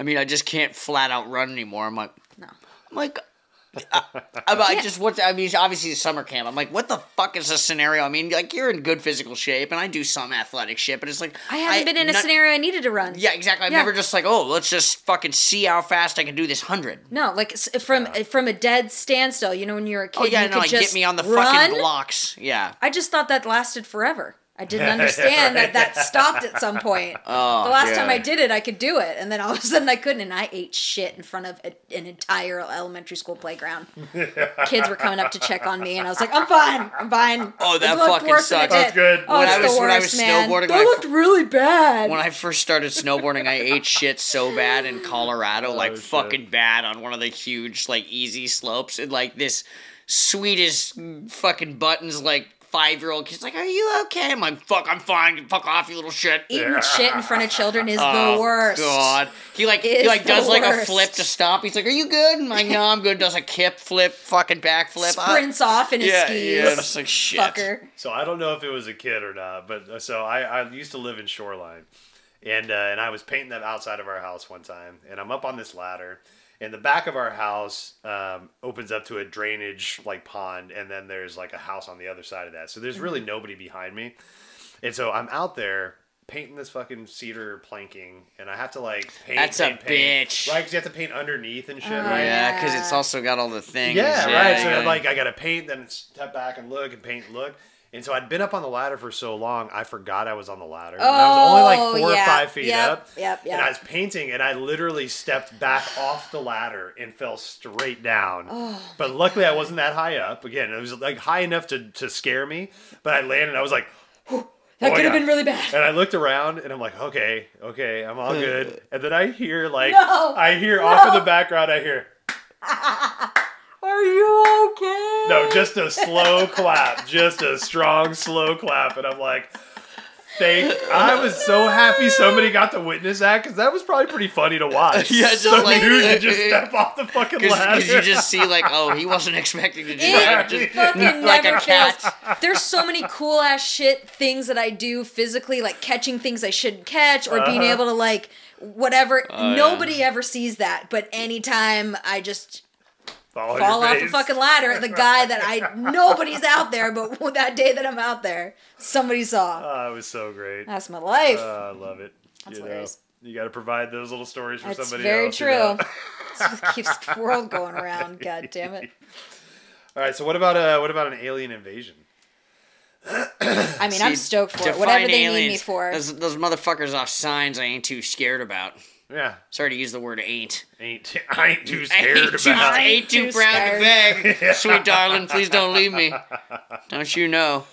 I mean, I just can't flat out run anymore. I'm like, No. I'm like, I, I, I just what I mean, obviously summer camp. I'm like, what the fuck is this scenario? I mean, like you're in good physical shape, and I do some athletic shit, but it's like I haven't been in a not- scenario I needed to run. Yeah, exactly. I'm Yeah. never just like, oh, let's just fucking see how fast I can do this hundred. No, like from from a dead standstill. You know, when you're a oh, kid, Oh yeah, you no, could like just get me on the run. fucking blocks. Yeah. I just thought that lasted forever. I didn't understand that that stopped at some point. Oh, the last time. I did it, I could do it, and then all of a sudden I couldn't, and I ate shit in front of a, an entire elementary school playground. Kids were coming up to check on me, and I was like, "I'm fine, I'm fine." Oh, that fucking worse than it sucks. That's good. Oh, When it's I was- the when I worst, was man. snowboarding, That when I looked really bad. When I first started snowboarding, I ate shit so bad in Colorado, oh, like Oh, shit. fucking bad on one of the huge, like easy slopes, and like this sweetest fucking buttons, like five year old kid's like, "Are you okay?" I'm like, "Fuck, I'm fine. Fuck off, you little shit." Eating shit in front of children is Oh, the worst. God, he like he like does the like a flip to stop. He's like, "Are you good?" I'm like, "No, I'm good." Does a kip flip, fucking backflip. Uh, Sprints off in his yeah, skis. yeah, it's like shit. Fucker. So I don't know if it was a kid or not, but uh, so I, I used to live in Shoreline, and uh, and I was painting the outside of our house one time, and I'm up on this ladder, and the back of our house um, opens up to a drainage like pond, and then there's like a house on the other side of that. So there's really nobody behind me, and so I'm out there painting this fucking cedar planking, and I have to like paint. That's a paint, paint, bitch. right? Because you have to paint underneath and shit, Oh, right? Yeah, because it's also got all the things. Yeah, right. So yeah. like I gotta paint, then step back and look and paint and look. And so I'd been up on the ladder for so long, I forgot I was on the ladder. Oh, And I was only Oh, like four yeah. or five feet Yep, up. yep, yep. And I was painting, and I literally stepped back off the ladder and fell straight down. Oh. But luckily, I wasn't that high up. Again, it was like high enough to, to scare me. But I landed. I was like, oh That Oh, could have been really bad. And I looked around and I'm like, okay, okay, I'm all uh. good. And then I hear like, No, I hear off in the background, I hear, Are you okay? no, just a slow clap, just a strong, slow clap. And I'm like, thank, I was so happy somebody got to witness that because that was probably pretty funny to watch. Yeah, just Some like- dude would just step off the fucking ladder. Because you just see like, oh, he wasn't expecting to do It that. Just fucking like never a cat. fails. There's so many cool ass shit things that I do physically, like catching things I shouldn't catch, or being Uh-huh. able to like whatever. Oh, yeah. Nobody ever sees that, but anytime I just fall, fall your off a fucking ladder, the guy that I nobody's out there, but that day that I'm out there, somebody saw. Oh, it was so great. That's my life. Uh, I love it. That's you know, you got to provide those little stories for That's somebody very else. you true. know? That's keeps the world going around. God damn it. All right, so what about uh, what about an alien invasion? I mean, I'm stoked for it. Whatever they need me for. Those, those motherfuckers off signs I ain't too scared about. Yeah, Sorry to use the word ain't. ain't I ain't too scared ain't too, about. I ain't too too proud scared. to beg. Sweet darling, please don't leave me. Don't you know?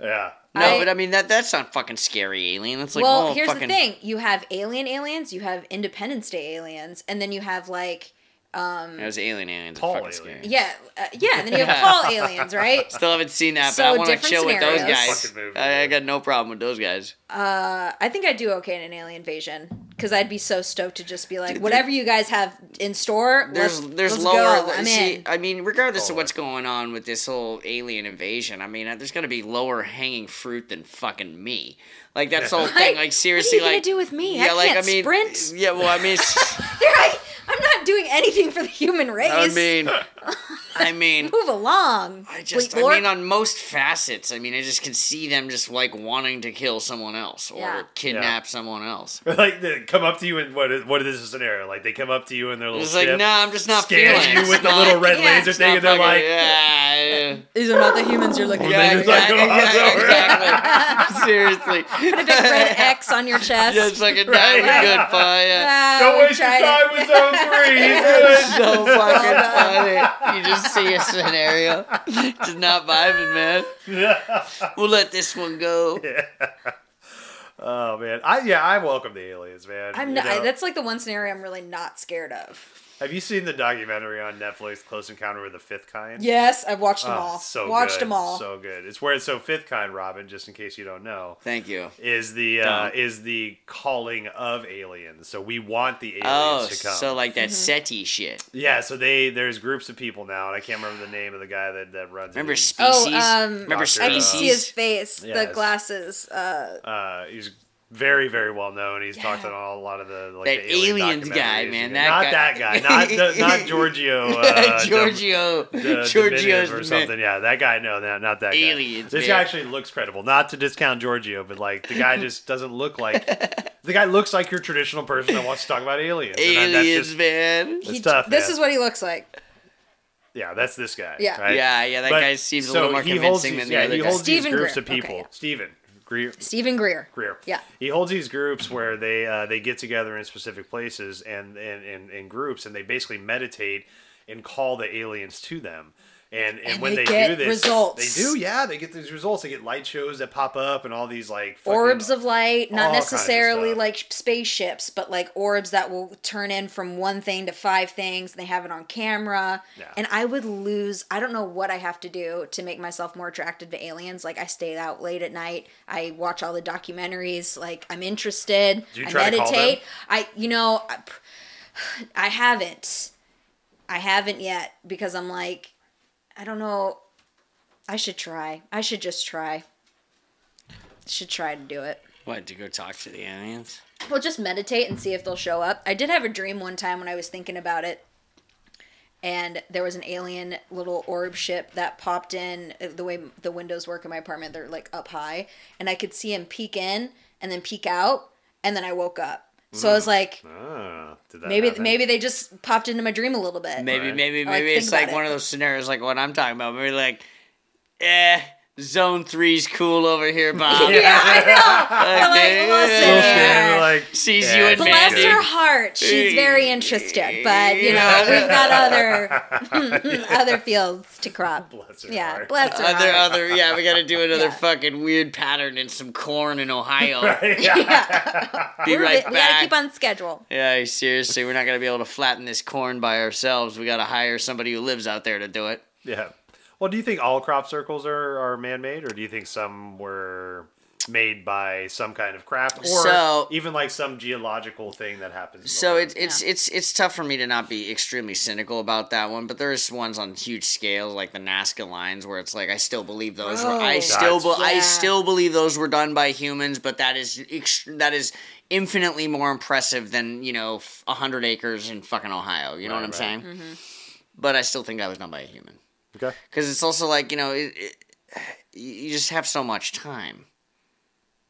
Yeah, No, I- but I mean that that's not fucking scary alien. That's like well, oh, here's fucking, the thing: you have alien aliens, you have Independence Day aliens, and then you have like, That was alien aliens. Tall fucking alien. scary. yeah, uh, yeah, and then you have Paul aliens, right? Still haven't seen that, but So I want to different chill with those guys. Movie, I, I got no problem with those guys. Uh, I think I'd do okay in an alien invasion because I'd be so stoked to just be like, whatever you guys have in store, There's let's, there's let's lower. Go. I'm see, in. I mean, regardless of what's going on with this whole alien invasion, I mean, uh, there's gonna be lower hanging fruit than fucking me. Like that's the whole thing. Like seriously, What are you like gonna do with me? I can't sprint. Yeah, well, I mean, it's- Here I, I'm not doing anything for the human race. I mean, I mean. move along. I just, Fleet I mean, on most facets, I mean, I just can see them just like wanting to kill someone else or Yeah. kidnap someone else. like they come up to you and what is what is this scenario? Like they come up to you in their little It's like, ship, no, I'm just not scan feeling you It's with the little red yeah, laser thing, not and they're fucking- like, yeah, yeah. These are not the humans you're looking Yeah, then for. just like exactly, gloss yeah, exactly. Seriously. Put a big red X on your chest. Yeah, it's like a Right. right. good fun. Yeah. Ah, Don't we waste your time it. with zone three. He's It's good. so fucking funny. You just see a scenario, just not vibing, man. We'll let this one go. Oh man, I yeah, I welcome the aliens, man. I'm You not, know, that's like the one scenario I'm really not scared of. Have you seen the documentary on Netflix, Close Encounter with the Fifth Kind? Yes, I've watched them Oh, all. so watched good, them all. So good. It's where so Fifth Kind, Robin. Just in case you don't know, Thank you. is the uh, is the calling of aliens. So we want the aliens Oh, to come. so like Mm-hmm. that SETI shit. yeah, so they there's groups of people now, and I can't remember the name of the guy that that runs. Remember it. Species? Oh, um, Remember Doctor, I can uh, see his face, the glasses. Uh, uh, he's very very well known. He's talked Yeah. on a lot of the like That the alien aliens guy, man, that not guy. that guy, not the, not Giorgio. Uh, Giorgio. Dom- the Giorgio's or something. man. Yeah, that guy. No, no, not that Aliens, guy. This man. guy actually looks credible. Not to discount Giorgio, but like the guy just doesn't look like the guy looks like your traditional person that wants to talk about aliens. And that- that's Aliens, just- man. It's he- tough, this man. is what he looks like. yeah, that's this guy. Yeah. right? Yeah, yeah, that But- guy seems a little more he holds convincing these, than the yeah, other he guy. holds these groups Greer. of people. Okay, yeah. Steven Greer. Steven Greer. Greer. Yeah. He holds these groups where they uh, they get together in specific places and and in, in groups and they basically meditate and call the aliens to them. And, and, And when they they, do this, results. they do, yeah, they get these results. They get light shows that pop up and all these like fucking- Orbs of light, not of necessarily like spaceships, but like orbs that will turn in from one thing to five things. And they have it on camera. Yeah. And I would lose. I don't know what I have to do to make myself more attracted to aliens. Like I stay out late at night. I watch all the documentaries. Like I'm interested. Do you I try to call meditate. I, you know, I, I haven't. I haven't yet because I'm like, I don't know. I should try. I should just try. Should try to do it. What, to go talk to the aliens? Well, just meditate and see if they'll show up. I did have a dream one time when I was thinking about it. And there was an alien little orb ship that popped in. uh, The way the windows work in my apartment, they're like up high. And I could see him peek in and then peek out. And then I woke up. So I was like, Ah, did that maybe happen? maybe they just popped into my dream a little bit. Maybe, Right. maybe, I like maybe it's like about one it. of those scenarios like what I'm talking about. Maybe like, eh, Zone three's cool over here, Bob. Yeah, I know. I'm Okay, like, listen Little yeah. scan, here. they're like, Sees yeah, you and Bless Mandy. her heart. She's very interested, but you know we've got other other fields to crop. Bless her yeah, heart. bless her Other, heart. other, yeah, we gotta do another Yeah. fucking weird pattern in some corn in Ohio. yeah, Be We're right bi- we gotta keep on schedule. Yeah, seriously, we're not gonna be able to flatten this corn by ourselves. We gotta hire somebody who lives out there to do it. yeah. Well, do you think all crop circles are, are man made, or do you think some were made by some kind of craft, or So- even like some geological thing that happens? So land? it's it's it's it's tough for me to not be extremely cynical about that one, but there's ones on huge scales like the Nazca lines where it's like I still believe those were I Oh. still be, I still believe those were done by humans, but that is ex- that is infinitely more impressive than you know f- a hundred acres in fucking Ohio. You know Right, what I'm right. saying? Mm-hmm. But I still think that was done by a human okay. because it's also like you know it, it, you just have so much time.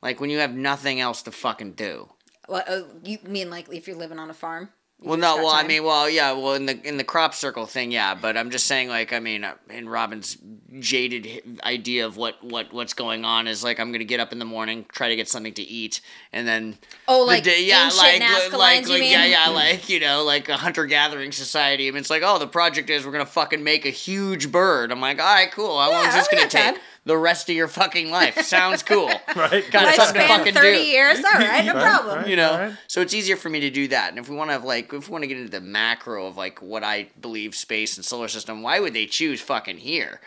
Like when you have nothing else to fucking do. What? Oh, you mean like if you're living on a farm? Well, no. Well, I mean, well, yeah. Well, in the in the crop circle thing, yeah. But I'm just saying, like, I mean, in Robin's jaded idea of what what what's going on is like, I'm gonna get up in the morning, try to get something to eat, and then Oh, the like day- yeah, like like, you like mean? yeah, yeah, like you know, like a hunter gathering society. I mean, it's like, oh, the project is we're gonna fucking make a huge bird. I'm like, all right, cool. How long is Yeah, this gonna take? time. Take? The rest of your fucking life. Sounds cool. Right. Got something to Lifespan fucking thirty do. years. All right, no Right, problem. right. you know Alright. so it's easier for me to do that and if we want to have like if we want to get into the macro of like what i believe space and solar system why would they choose fucking here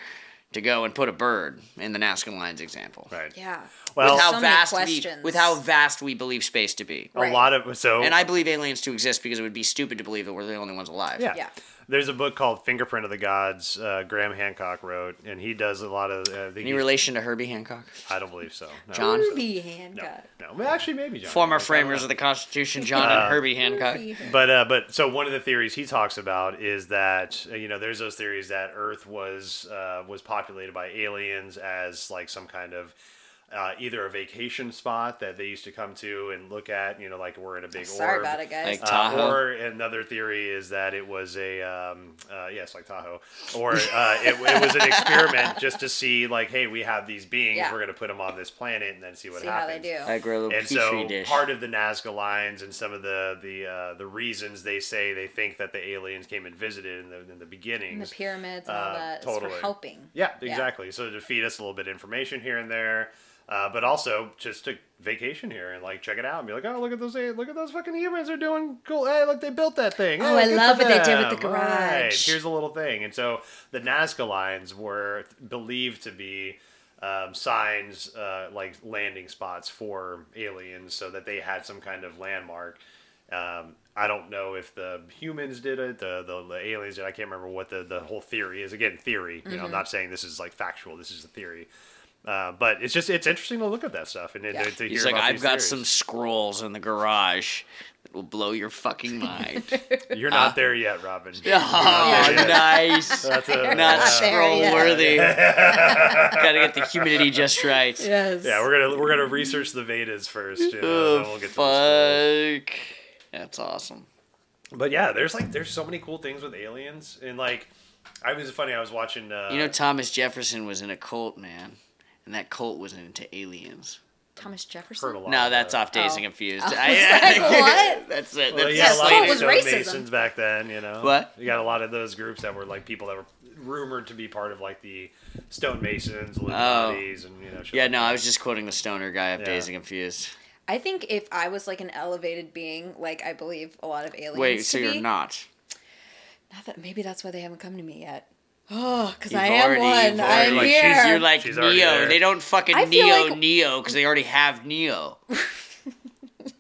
to go and put a bird in the nazca lines example Right. Yeah. Well, with how So many vast we with how vast we believe space to be a Right. lot of so and i believe aliens to exist because it would be stupid to believe that we're the only ones alive Yeah. Yeah. There's a book called Fingerprint of the Gods. Uh, Graham Hancock wrote, and he does a lot of. Uh, I any relation to herbie hancock I don't believe so. No, John? So- Herbie No, Hancock. no. Well, actually, maybe John. former Hancock, framers of the constitution john Uh, and herbie hancock But uh, but so one of the theories he talks about is that uh, you know there's those theories that Earth was uh, was populated by aliens as like some kind of uh, either a vacation spot that they used to come to and look at. You know, like we're in a big Sorry orb. about it, guys. Like- Uh, or another theory is that it was a um, uh, yes, like Tahoe, or uh, it, it was an experiment just to see like, hey, we have these beings, Yeah. we're going to put them on this planet and then see what See how happens. they do. i grow a little And petri so dish part of the Nazca lines and some of the the uh, the reasons they say they think that the aliens came and visited in the in the And the pyramids and all Uh, that is totally. for helping. yeah, exactly. So to feed us a little bit of information here and there. Uh, but also just to vacation here and like check it out and be like, oh look at those look at those fucking humans are doing cool. Hey, look they built that thing. Oh, Hey, I love what they did with the them. Right, garage. Here's a little thing. And so the Nazca lines were believed to be um, signs uh, like landing spots for aliens, so that they had some kind of landmark. Um, I don't know if the humans did it, the, the, the aliens did. I can't remember what the, the whole theory is. Again, theory. You know, Mm-hmm. I'm not saying this is like factual. This is a theory. Uh, but it's just it's interesting to look at that stuff and to- Yeah. to, to hear he's like about i've these got theories. some scrolls in the garage that will blow your fucking mind You're not there yet, Robin. Oh, Yeah. nice. That's a, Not Not there scroll worthy. Gotta get the humidity just right. Yes. Yeah, we're gonna we're gonna research the Vedas first. You know, Oh, we'll get to the fuck. That's awesome. But yeah, there's like there's so many cool things with aliens and like I was funny. I was watching. Uh, You know, Thomas Jefferson was in a cult, man. And that cult was into aliens. Thomas Jefferson. heard a lot. No, that's that. off Dazed and Oh. Confused. I was I- like, what? That's it. Well, That's you had a lot cult of was stone racism. masons back then. You know What? You got a lot of those groups that were like people that were rumored to be part of like the stonemasons, Illuminatis, oh. and you know. Oh. Yeah, like no, that. I was just quoting the stoner guy of Yeah. Dazed and Confused. I think if I was like an elevated being, like I believe a lot of aliens. Wait, so to you're not? Not that maybe that's why they haven't come to me yet. Oh, because You've I am already- one. you've I'm like, here. she's- You're like She's Neo. They don't fucking I Neo like- Neo because they already have Neo.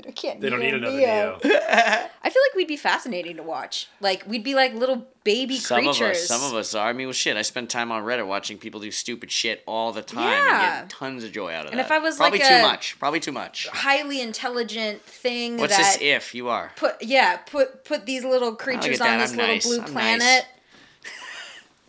I can't They don't need another Neo. Neo. I feel like we'd be fascinating to watch. Like we'd be like little baby Some creatures. of us, some of us are. I mean, well, shit. I spend time on Reddit watching people do stupid shit all the time Yeah. and get tons of joy out of it. And that. if I was probably like too a- much, probably too much. highly intelligent thing What's that this? If you are. put yeah put put these little creatures that. on this I'm little nice. blue I'm planet. nice.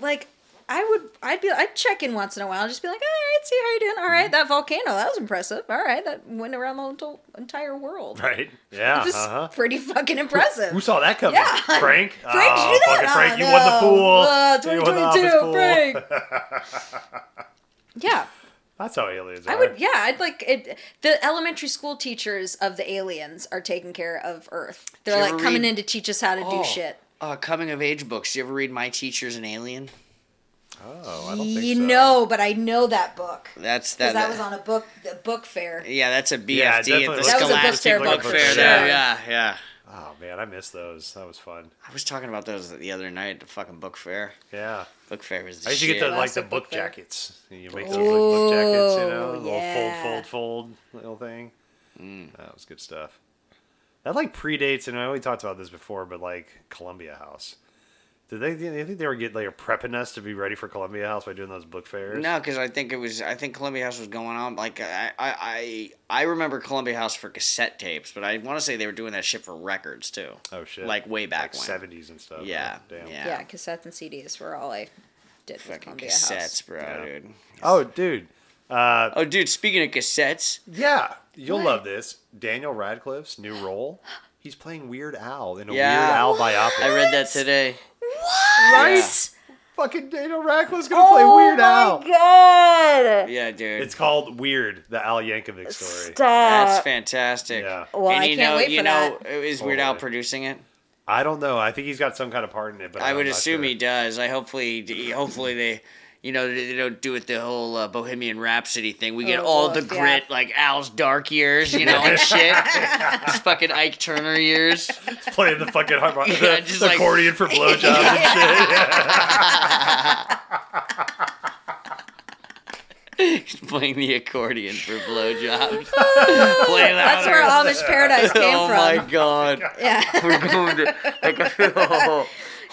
Like I would, I'd be, I'd check in once in a while, just be like, all right, see how you doing. All right, Mm-hmm. that volcano, that was impressive. All right, that went around the whole entire world. Right? Yeah. It was Uh huh. pretty fucking impressive. Who saw that coming? Yeah. Frank. Frank, did oh, you do that? Frank, Oh, you won the no. pool. Uh, You won the office 2022, pool. Frank. yeah, That's how aliens are. I would, yeah, I'd like it. The elementary school teachers of the aliens are taking care of Earth. They're Did like coming read- in to teach us how to do Oh, shit. Uh, coming of age books. Do you ever read My Teacher's an Alien? Oh, I don't think You so. know, but I know that book That's that. that was on a book a book fair. yeah, that's a BFD Yeah, at definitely the looks That was a book fair Book book Fair. for There, yeah, yeah. Oh man, I miss those. That was fun. I was talking about those the other night at the fucking book fair. Yeah. Book fair was the I used to get the like the book book jackets. You make those like book jackets, you know, Ooh, little yeah. fold, fold, fold little thing. Mm. That was good stuff. That like predates, and I know we talked about this before, but like Columbia House. Did they? They think they were getting like a prepping us to be ready for Columbia House by doing those book fairs? No, because I think it was. I think Columbia House was going on. Like I, I, I, I remember Columbia House for cassette tapes, but I want to say they were doing that shit for records too. Oh shit! Like way back like when. seventies and stuff. Yeah, Damn. yeah. Yeah, cassettes and CDs were all I did with Fucking Columbia cassettes, House. bro, Yeah. dude. Oh, dude. Uh, Oh, dude. Speaking of cassettes, yeah, you'll What? love this. Daniel Radcliffe's new role. He's playing Weird Al in a Yeah. Weird Al biopic. I read that today. What? Yeah. Fucking Daniel Radcliffe's gonna play oh Weird Al. Oh god! Yeah, dude. It's called Weird, the Al Yankovic story. That's fantastic. Yeah. Well, and I you can't know, wait you for know, that. is Weird Al Totally. producing it? I don't know. I think he's got some kind of part in it, but I I'm would not assume sure. he does. I hopefully, hopefully they, you know, they don't do it the whole uh, Bohemian Rhapsody thing. We get Oh, all the woof, grit, yeah. like Al's dark years, you know, and shit. His fucking Ike Turner years. He's playing the fucking harp- Yeah, the, just the like- accordion for blowjobs and shit. He's playing the accordion for blowjobs. Play That's where louder. Amish Paradise came oh from. Oh my god. Yeah. We're going to like oh,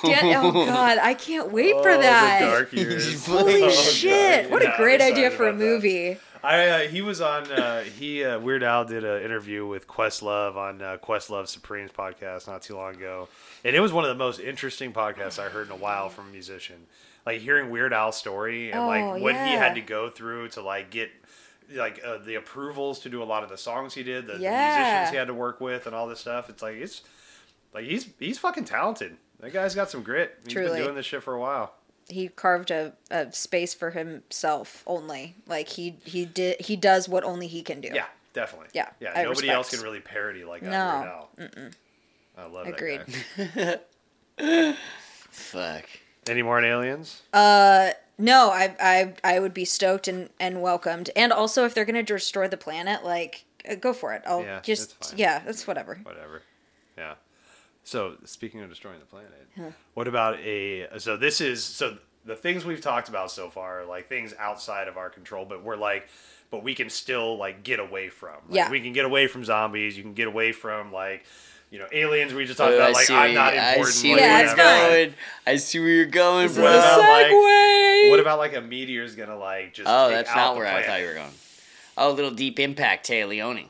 Dan- oh god, I can't wait for Oh, the that. dark years. Holy Oh, shit! God. What Yeah, a I'm great idea for a about that. movie. I uh, he was on uh, he uh, Weird Al did an interview with Questlove on uh, Questlove Supreme's podcast not too long ago, and it was one of the most interesting podcasts I heard in a while from a musician. Like hearing Weird Al's story and Oh, like what he had to go through to like get like uh, the approvals to do a lot of the songs he did, the, the musicians he had to work with, and all this stuff. It's like it's like he's he's fucking talented. That guy's got some grit. He's Truly. been doing this shit for a while. He carved a, a space for himself only. Like he he did he does what only he can do. Yeah, definitely. Yeah, yeah. I nobody else can really parody like that. No. Weird Al. I love Agreed. that guy. fuck. Any more on aliens? Uh no, I I I would be stoked and and welcomed. And also if they're going to destroy the planet, like uh, go for it. I'll Yeah, just that's fine. yeah, that's whatever. Whatever. Yeah. So speaking of destroying the planet, what about a? So this is so the things we've talked about so far are like things outside of our control, but we're like, but we can still like get away from. Like, Yeah. We can get away from zombies. You can get away from like. You know, aliens. We just talked Oh, about I like see I'm you- not I important. see like, where Yeah, you're it's whatever. going. I see where you're going, This bro. What is a about, like- What about like a meteor's gonna like just? Oh, that's out not the where I planet? thought you were going. Oh, little deep impact, Téa Leoni.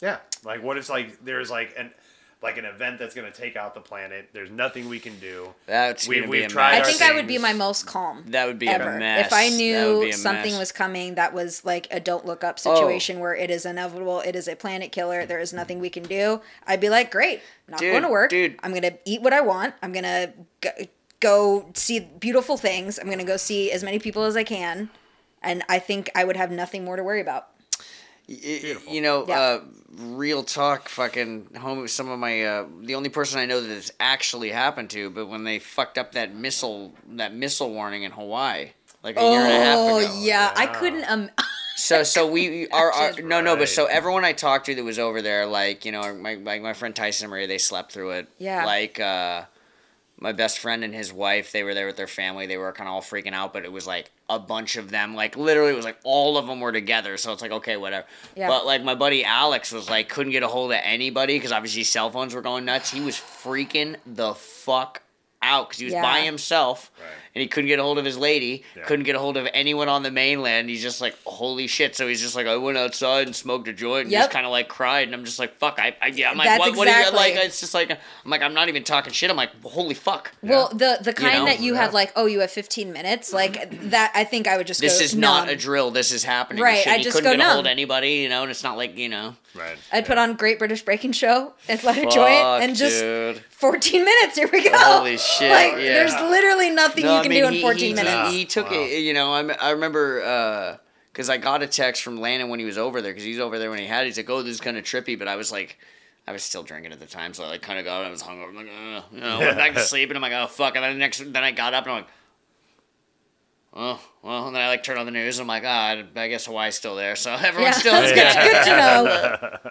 Yeah. Like, what if like there's like an like an event that's gonna take out the planet? There's nothing we can do. That's we, we've be a tried I our mess. think I would be my most calm. That would be ever. a mess. If I knew something mess. was coming that was like a don't look up Oh. situation where it is inevitable, it is a planet killer, there is nothing we can do, I'd be like, great, not Dude, going to work. dude. I'm going to eat what I want. I'm going to go, go see beautiful things. I'm going to go see as many people as I can. And I think I would have nothing more to worry about. Y- You know, Yeah. uh, real talk, fucking home. Some of my, uh, the only person I know that this actually happened to, but when they fucked up that missile, that missile warning in Hawaii, like a year and a half Oh, ago. yeah. I couldn't. Um, So, so we are, are Just- no, no, but so everyone I talked to that was over there, like you know, my my, my friend Tyson and Maria, they slept through it. Yeah. Like, uh, my best friend and his wife, they were there with their family. They were kind of all freaking out, but it was like a bunch of them. Like literally, it was like all of them were together. So it's like okay, whatever. Yeah. But like my buddy Alex was like couldn't get a hold of anybody because obviously cell phones were going nuts. He was freaking the fuck out because he was Yeah. by himself Right. and he couldn't get a hold of his lady. Yeah. Couldn't get a hold of anyone on the mainland. He's just like holy shit. So he's just like I went outside and smoked a joint and Yep. just kind of like cried. And I'm just like fuck. I, I yeah. I'm like That's what, what are you exactly- like? It's just like I'm like I'm not even talking shit. I'm like holy fuck. well, the the kind know? that you Yeah. have, like, oh, you have 15 minutes, like that. I think I would just. This go is not a drill. This is happening. Right, I just couldn't go get a hold of numb. anybody, you know, and it's not like you know. Right. I'd put on Great British Breaking Show and light a Fuck, joint and just dude. 14 minutes. Here we go. Holy shit, Like, yeah. there's literally nothing No, you I can mean, do in he- 14 he, minutes. He, he took Wow. it. You know, I, I remember because I got a text from Landon when he was over there because he's over there when he had. it. He's like, "Oh, this is kind of trippy," but I was like. I was still drinking at the time, so I like kind of got. It. I was hungover. I'm like, Ugh. you know, went back to sleep, and I'm like, oh fuck. And then next, then I got up, and I'm like, oh well. And then I like turned on the news, and I'm like, ah, I guess Hawaii's still there, so everyone's Yeah, still. that's good, good to know.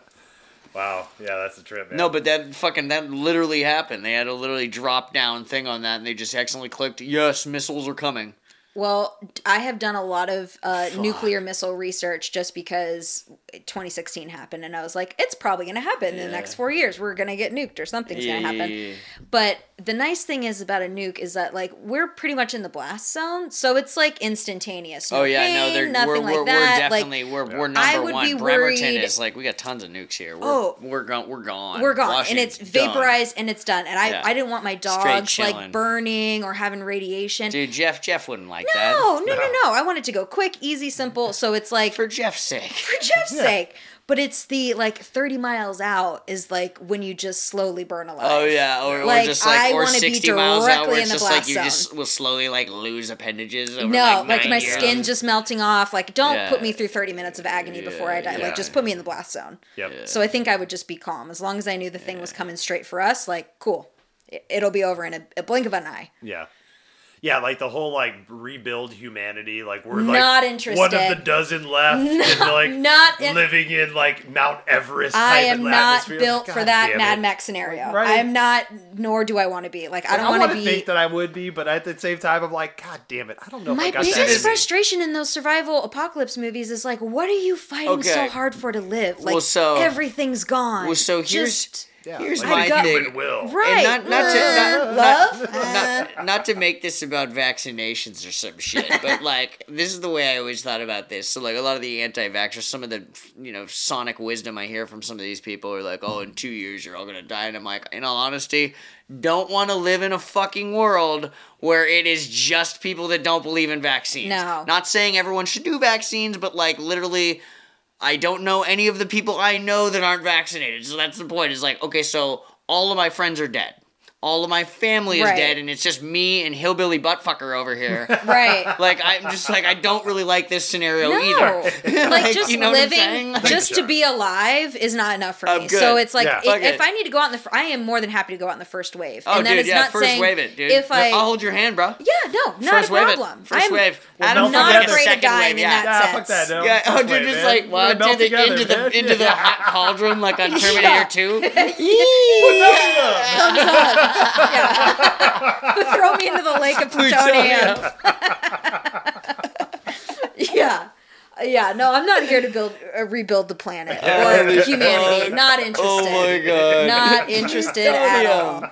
Wow. Yeah, that's a trip, man. No, but that fucking that literally happened. They had a literally drop down thing on that, and they just accidentally clicked, "Yes, missiles are coming." Well, I have done a lot of uh, nuclear missile research just because 2016 happened, and I was like, it's probably going to happen in the next four years. We're going to get nuked, or something's going to happen. But the nice thing is about a nuke is that like we're pretty much in the blast zone, so it's like instantaneous. No Oh yeah, no, they're nothing we're, like we're, that. we're like, definitely we're we're I would one. be Bremerton worried- is like we got tons of nukes here. We're, Oh. we're gone. We're gone. we're gone and Washington's it's done. vaporized and it's done and i Yeah. i didn't want my dogs like burning or having radiation Dude, Jeff Jeff wouldn't like no that. no no no i want it to go quick easy simple so it's like For Jeff's sake. for jeff's sake but it's the like 30 miles out is like when you just slowly burn alive Oh yeah, or, Like, or just like I or wanna be sixty miles out, directly where in it's the just like blast you zone. just will slowly like lose appendages. Over, no, like, like, nine my years. skin just melting off. Like, don't Yeah. put me through 30 minutes of agony before I die. Yeah. Like, just put me in the blast zone. Yep. So I think I would just be calm. As long as I knew the thing was coming straight for us, like, cool. It- It'll be over in a, a blink of an eye. Yeah. Yeah, like the whole like rebuild humanity, like we're Not interested. one of the dozen left, and like not in- living in like Mount Everest. I am not atmosphere. built God for that Mad. Max scenario. Right. I am not, nor do I want to be. Like, I don't want want to to be. think that I would be, but at the same time, I'm like, God damn it, I don't know. My if I got biggest in frustration in those survival apocalypse movies is like, what are you fighting so hard for to live? Like, Well, so- everything's gone. Well, so here's Just- Yeah, here's like my got- thing. will. right. And not not to Uh, not, love. not, Uh, not to make this about vaccinations or some shit, but like this is the way I always thought about this. So like a lot of the anti-vaxxers, some of the you know sonic wisdom I hear from some of these people are like, oh, in two years you're all gonna die, and I'm like, in all honesty, don't want to live in a fucking world where it is just people that don't believe in vaccines. No. not saying everyone should do vaccines, but like literally. I don't know any of the people I know that aren't vaccinated. So that's the point. Is like, okay, so all of my friends are dead all of my family is right. dead and it's just me and hillbilly buttfucker over here. right. Like I'm just like I don't really like this scenario no. either. like, like, just you know living just to be alive is not enough for oh, me. So it's like yeah. if, if, I need to go out in the fr- I am more than happy to go out in the first wave. Oh, and dude, yeah, not first saying wave it, dude. If I I'll hold your hand, bro. Yeah, no, not first a problem. Wave first I'm, wave. Well, I'm not afraid of dying in that that yeah, fuck That, no, yeah, oh dude, just like well, into the into the into the hot cauldron like on Terminator 2 yeah. Throw me into the lake of plutonium. yeah. Yeah, no, I'm not here to build uh, rebuild the planet or humanity. Not interested. Oh my god. Not interested at all.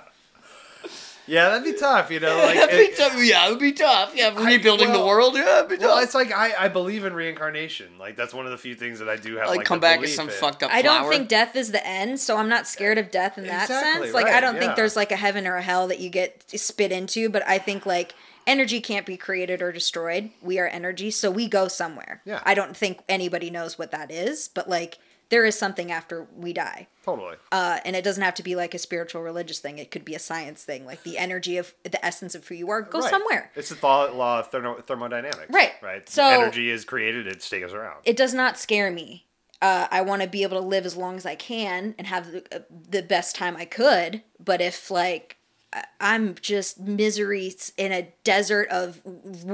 Plutonium. Yeah, that'd be tough, you know. Like, That'd it- be tough. Yeah, it would be tough. Yeah, rebuilding the well- world. Yeah, it'd be well, it's like I, I believe in reincarnation. Like that's one of the few things that I do have. like, Like, come back as some in. fucked up I don't think death is the end, so I'm not scared of death in that Exactly, sense. Like I don't yeah. think there's like a heaven or a hell that you get spit into, but I think like energy can't be created or destroyed. We are energy, so we go somewhere. Yeah. I don't think anybody knows what that is, but like there is something after we die. Totally. Uh, and it doesn't have to be like a spiritual religious thing. It could be a science thing. Like the energy of the essence of who you are go Right. somewhere. It's the law of thermo- thermodynamics. Right. Right. So- energy is created; it stays around. it does not scare me. Uh, I want to be able to live as long as I can and have the, uh, the best time I could. But if like I- I'm just misery in a desert of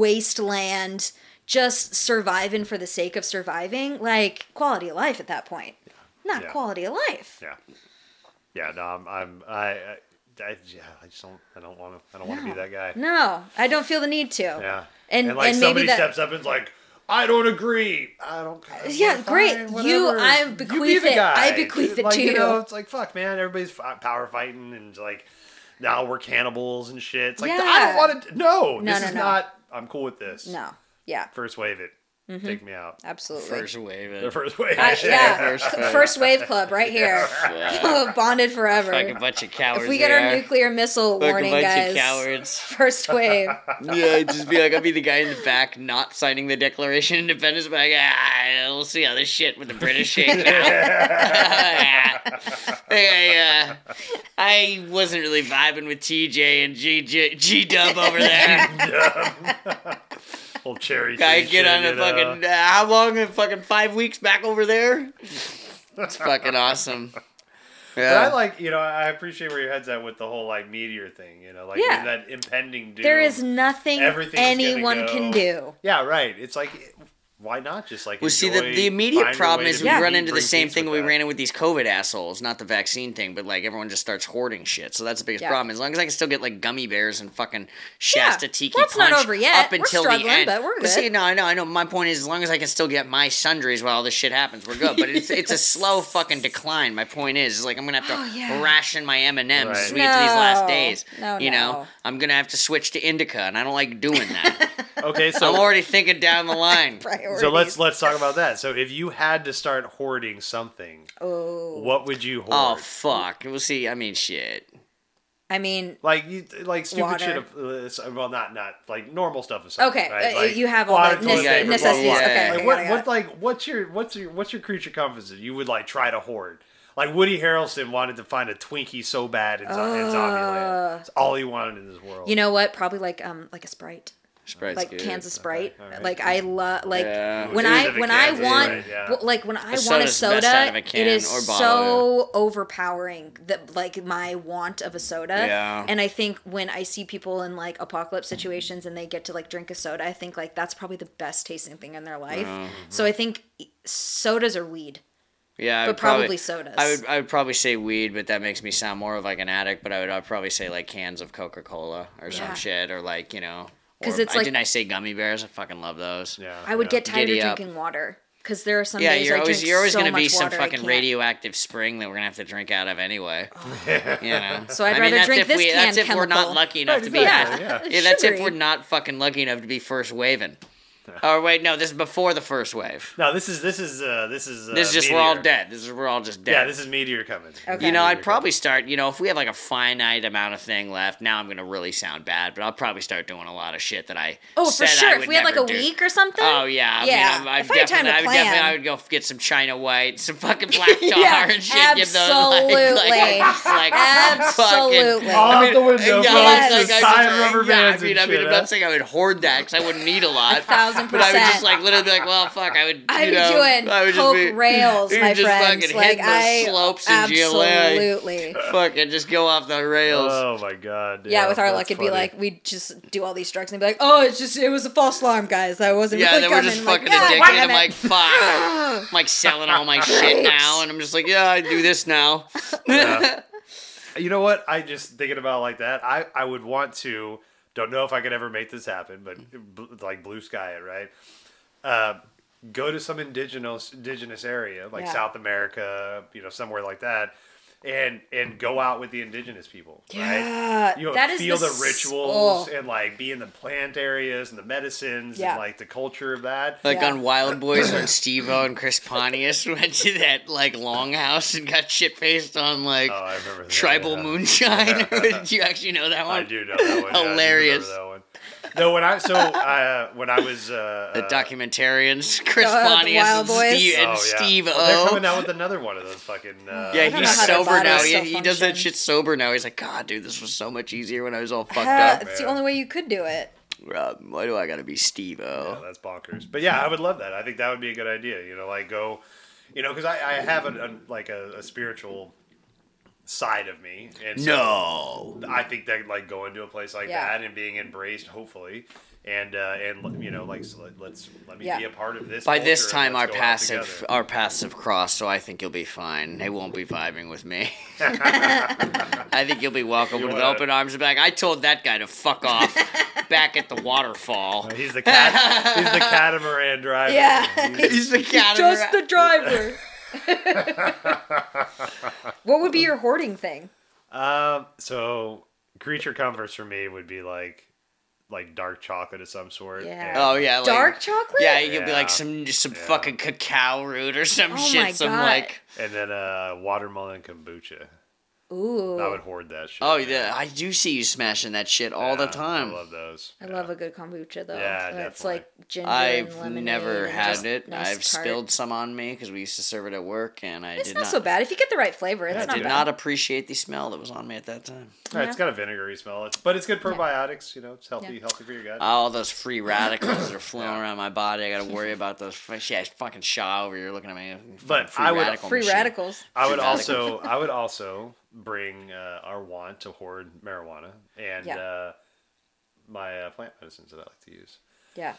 wasteland, just surviving for the sake of surviving, like quality of life at that point, not Yeah. quality of life. yeah. Yeah. No, I'm. I'm I. I I, yeah, I just don't. I don't want to. I don't want to be that guy. No, I don't feel the need to. Yeah. And- like and maybe somebody that- steps up and's like, "I don't agree. I don't." Care Yeah, fine, great. You-. I You be bequeath it. I guy." bequeath it like, to you. Know, it's like fuck, man. Everybody's power fighting and like now we're cannibals and shit. It's like I don't want to. No, No, this no, is no. not. I'm cool with this. No. Yeah. First wave it. Take me out. Absolutely. First wave. The first wave. I- yeah. First First, wave. wave club right here. Yeah. Bonded forever. Like a bunch of cowards. if we get our are. nuclear missile Like warning, a bunch guys. of cowards. First wave. Yeah, just be like, I'd be the guy in the back not signing the Declaration of Independence, but like, ah, we'll see how this shit with the British shakes out. I, uh, I wasn't really vibing with TJ and G G Dub over there. Old cherry. Guy tree get shit, on a fucking uh, how long? Uh, fucking five weeks back over there. It's fucking awesome. But Yeah. I like, you know, I appreciate where your head's at with the whole like meteor thing. You know, like Yeah. that impending doom. There is nothing Everything's gonna anyone can do. Yeah, right. It's like, why not just like? Well, see, the, the immediate problem is we Yeah. run into the same thing we that. ran into with these COVID assholes, not the vaccine thing, but like everyone just starts hoarding shit. So that's the biggest Yeah. problem. As long as I can still get like gummy bears and fucking Shasta Yeah. Tiki Well, it's not Punch over yet. up We're until struggling, the end. but we're Well, see, no, I know, I know. My point is, as long as I can still get my sundries while all this shit happens, we're good. But it's it's a slow fucking decline. My point is, is like I'm gonna have to Oh, yeah. ration my M and M's as Right. we get to these last days. No, you know. I'm gonna have to switch to indica, and I don't like doing that. Okay, so I'm already thinking down the line. Priorities. so let's let's talk about that. So if you had to start hoarding something, Oh, what would you hoard? Oh fuck! We'll see. I mean, shit. I mean, Like you, like stupid Water. shit. Of, uh, well, not not like normal stuff. Aside, Okay, right? uh, Like, you have all water, the toilet nece- paper, blah, blah, necessities. blah. Okay, Like, okay, what, what like what's your what's your what's your creature comforts that you would like try to hoard? Like Woody Harrelson wanted to find a Twinkie so bad in, Zo- in Zombieland. It's all he wanted in this world. you know what? Probably like um like a sprite. Sprite's like good. cans of Sprite. alright. Like I love like Yeah. when I if it when I want Sprite, yeah. well, like when I want a soda's the best soda, a can it is so overpowering that like my want of a soda. Yeah. And I think when I see people in like apocalypse situations and they get to like drink a soda, I think like that's probably the best tasting thing in their life. Uh-huh. So I think sodas are weed. Yeah, I But would probably, probably sodas. I would I would probably say weed, but that makes me sound more of like an addict. But I would I'd probably say like cans of Coca Cola or Yeah. some shit, or like you know, 'Cause it's I, like- didn't I say gummy bears? I fucking love those. yeah, I would yeah. get tired Giddy of up. drinking water because there are some Yeah, days you're I always drink you're always so gonna be some water, fucking radioactive spring that we're gonna have to drink out of anyway. Oh. You know. So I'd I mean, rather drink if this we, That's canned if we're not lucky enough Right, to be. Yeah. yeah. Yeah, that's if we're not fucking lucky enough to be first waving. Oh wait, no, this is before the first wave. No, this is this is uh, this is uh, This is just we're all dead. This is we're all just dead. Yeah, this is meteor coming. Okay. You know, Meteor I'd probably start. You know, if we have like a finite amount of thing left, now I'm gonna really sound bad, but I'll probably start doing a lot of shit that I. Oh, for said I sure. If we had like a do. week or something. Oh yeah, I Yeah. Mean, I'm, I'm If I had time definitely, to I would definitely. I would go get some China White, some fucking black tar Yeah, and shit. Give those like, absolutely. like, like Absolutely. Fucking, All I out mean, the window, yeah, Yes. like, I Sign just- rubber yeah, bands I mean, I mean, shit, I'm not saying I would hoard that because I wouldn't need a lot. Thousand But I would just like literally be like, well, fuck, I would. I'd you be know, doing I would just coke be- rails, you my just friends. fucking Like hitting the I slopes in GLA. absolutely. Fucking just go off the rails. Oh my god. Yeah, with our luck, it'd be like we'd just do all these drugs and be like, "Oh, it's just it was a false alarm, guys. I wasn't yeah, really then we're just I'm like, fucking addicted. damn I'm like, fuck. I'm like selling all my shit now, and I'm just like, yeah, I do this now. Yeah. you know what? I just thinking about it like that. I I would want to. Don't know if I could ever make this happen, but like blue sky it right. Uh, go to some indigenous indigenous area like Yeah. South America, you know, somewhere like that, and and go out with the indigenous people. Right? You know, that is feel the, s- rituals oh. and like be in the plant areas and the medicines Yeah. and like the culture of that. Like Yeah. on Wildboyz when Steve-O and Chris Pontius went to that like longhouse and got shit faced on like Oh, I remember that, tribal yeah. moonshine. Did you actually know that one? I do know that one. yeah, I do Hilarious. That one. No, when I so uh, when I was uh, The uh, documentarians, Chris Uh, Pontius and Steve, and Oh, yeah. Steve Well, they're coming out with another one of those fucking. Uh, yeah, he's know how their sober now. He, he does that shit sober now. He's like, God, dude, this was so much easier when I was all fucked Uh, up. it's the only way you could do it. Rob, why do I gotta be Steve Yeah, O? that's bonkers. But yeah, I would love that. I think that would be a good idea. You know, like go, you know, because I, I have a, a like a, a spiritual side of me, and so No. I think that like going to a place like Yeah. that and being embraced, hopefully, and uh, and you know, like so let, let's let me Yeah. be a part of this. By this time, our let's passive our paths have crossed, so I think you'll be fine. They won't be vibing with me. I think you'll be welcomed You with wanna- open arms. and be Like I told that guy to fuck off back at the waterfall. He's the cat. he's the catamaran driver. Yeah. He's- He's the cat. Just the driver. what would be your hoarding thing? Um, so creature comforts for me would be like like dark chocolate of some sort. Yeah. and- Oh yeah, like, Dark chocolate? Yeah, you'll be like some some Yeah. fucking cacao root or some Oh shit. my some God. like And then uh, watermelon kombucha. Ooh. I would hoard that shit. Oh man. yeah, I do see you smashing that shit all the time. I love those. I Yeah. love a good kombucha though. Yeah, uh, definitely. It's like ginger I've and lemonade. never had it. nice I've tart. spilled some on me because we used to serve it at work, and I It's did not, not. so bad if you get the right flavor. It's Yeah, not did bad. not appreciate the smell that was on me at that time. Yeah, It's got a vinegary smell, it's, but it's good Yeah. probiotics. You know, it's healthy, Yeah. healthy for your gut. All those free radicals that are flowing Yeah. around my body. I got to worry about those. Yeah, fucking Shaw over here looking at me. But free I would- radical Free machine. radicals. I would also, I would also bring uh, our want to hoard marijuana and Yeah. uh, my uh, plant medicines that I like to use. Yeah.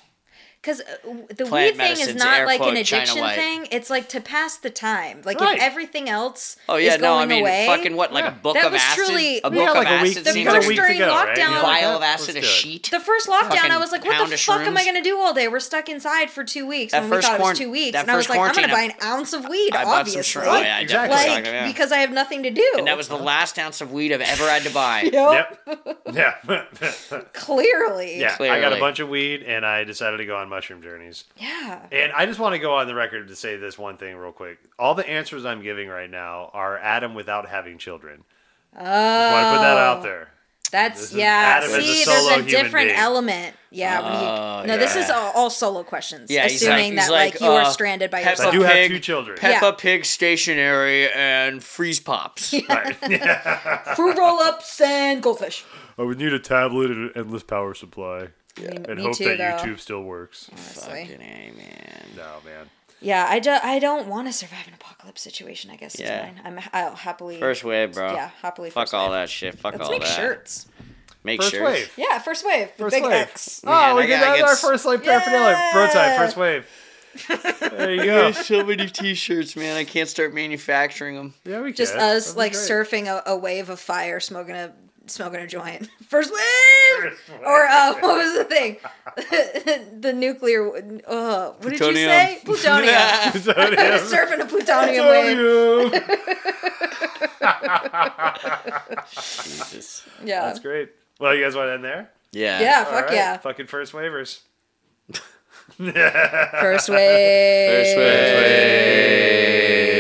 Because uh, the Plant weed thing is not air like an quote, China addiction white. thing. It's like to pass the time. Like Right. if everything else Oh yeah, is no, I going mean away, fucking what, like Yeah. a book That of was acid, truly- a book had of like a week- acid The you a first like to during go, right? lockdown- Yeah. vial of acid a sheet. The first lockdown, I was like, "What the of fuck am I gonna do all day? We're stuck inside for two weeks." That When we first thought it was two weeks, that and I was first like, "I'm gonna buy an ounce of weed, I bought some obviously. Oh yeah, Exactly. like sucked it, yeah. because I have nothing to do." And that was the last ounce of weed I've ever had to buy. Yep. Yep. Yeah. Clearly. yeah. I got a bunch of weed and I decided to go on mushroom journeys. Yeah. And I just want to go on the record to say this one thing real quick. All the answers I'm giving right now are Adam without having children. Oh. Just want to put that out there. That's is yeah. Adam as a See, solo there's a different being. element. Yeah. when you- Oh, no, this is all, all solo questions. Yeah, he's assuming like- he's that like, like, you were uh, stranded by Peppa I yourself. do have two children. Peppa Yeah. Pig stationery and freeze pops. Right. Yeah. Fruit roll ups and goldfish. I would need a tablet and an endless power supply. Me, And me hope too, that though. YouTube still works. Honestly. Fucking A, man. No, man. Yeah, I, do, I don't want to survive an apocalypse situation. I guess Yeah. is mine. I'm I'll happily First wave, bro. Yeah, happily. Fuck first all wave. that shit. Fuck all that. Let's all make that. shirts. Make First shirts. wave. Yeah, first wave. First big wave. X. Oh, Man, we I did gotta that. get Our s- first like paraphernalia. Bro time. First wave. There you go. There's so many t-shirts, man. I can't start manufacturing them. Yeah, we can. Just us That'd like surfing a, a wave of fire, smoking a smoking a joint. First wave. Or uh, what was the thing? the nuclear. Uh, what did you say? Plutonium. Plutonium. Surfing a plutonium wave. Plutonium. Jesus. Yeah. That's great. Well, you guys want to end there? Yeah. Yeah. All Fuck right. yeah. Fucking first waivers. First wave. First wave.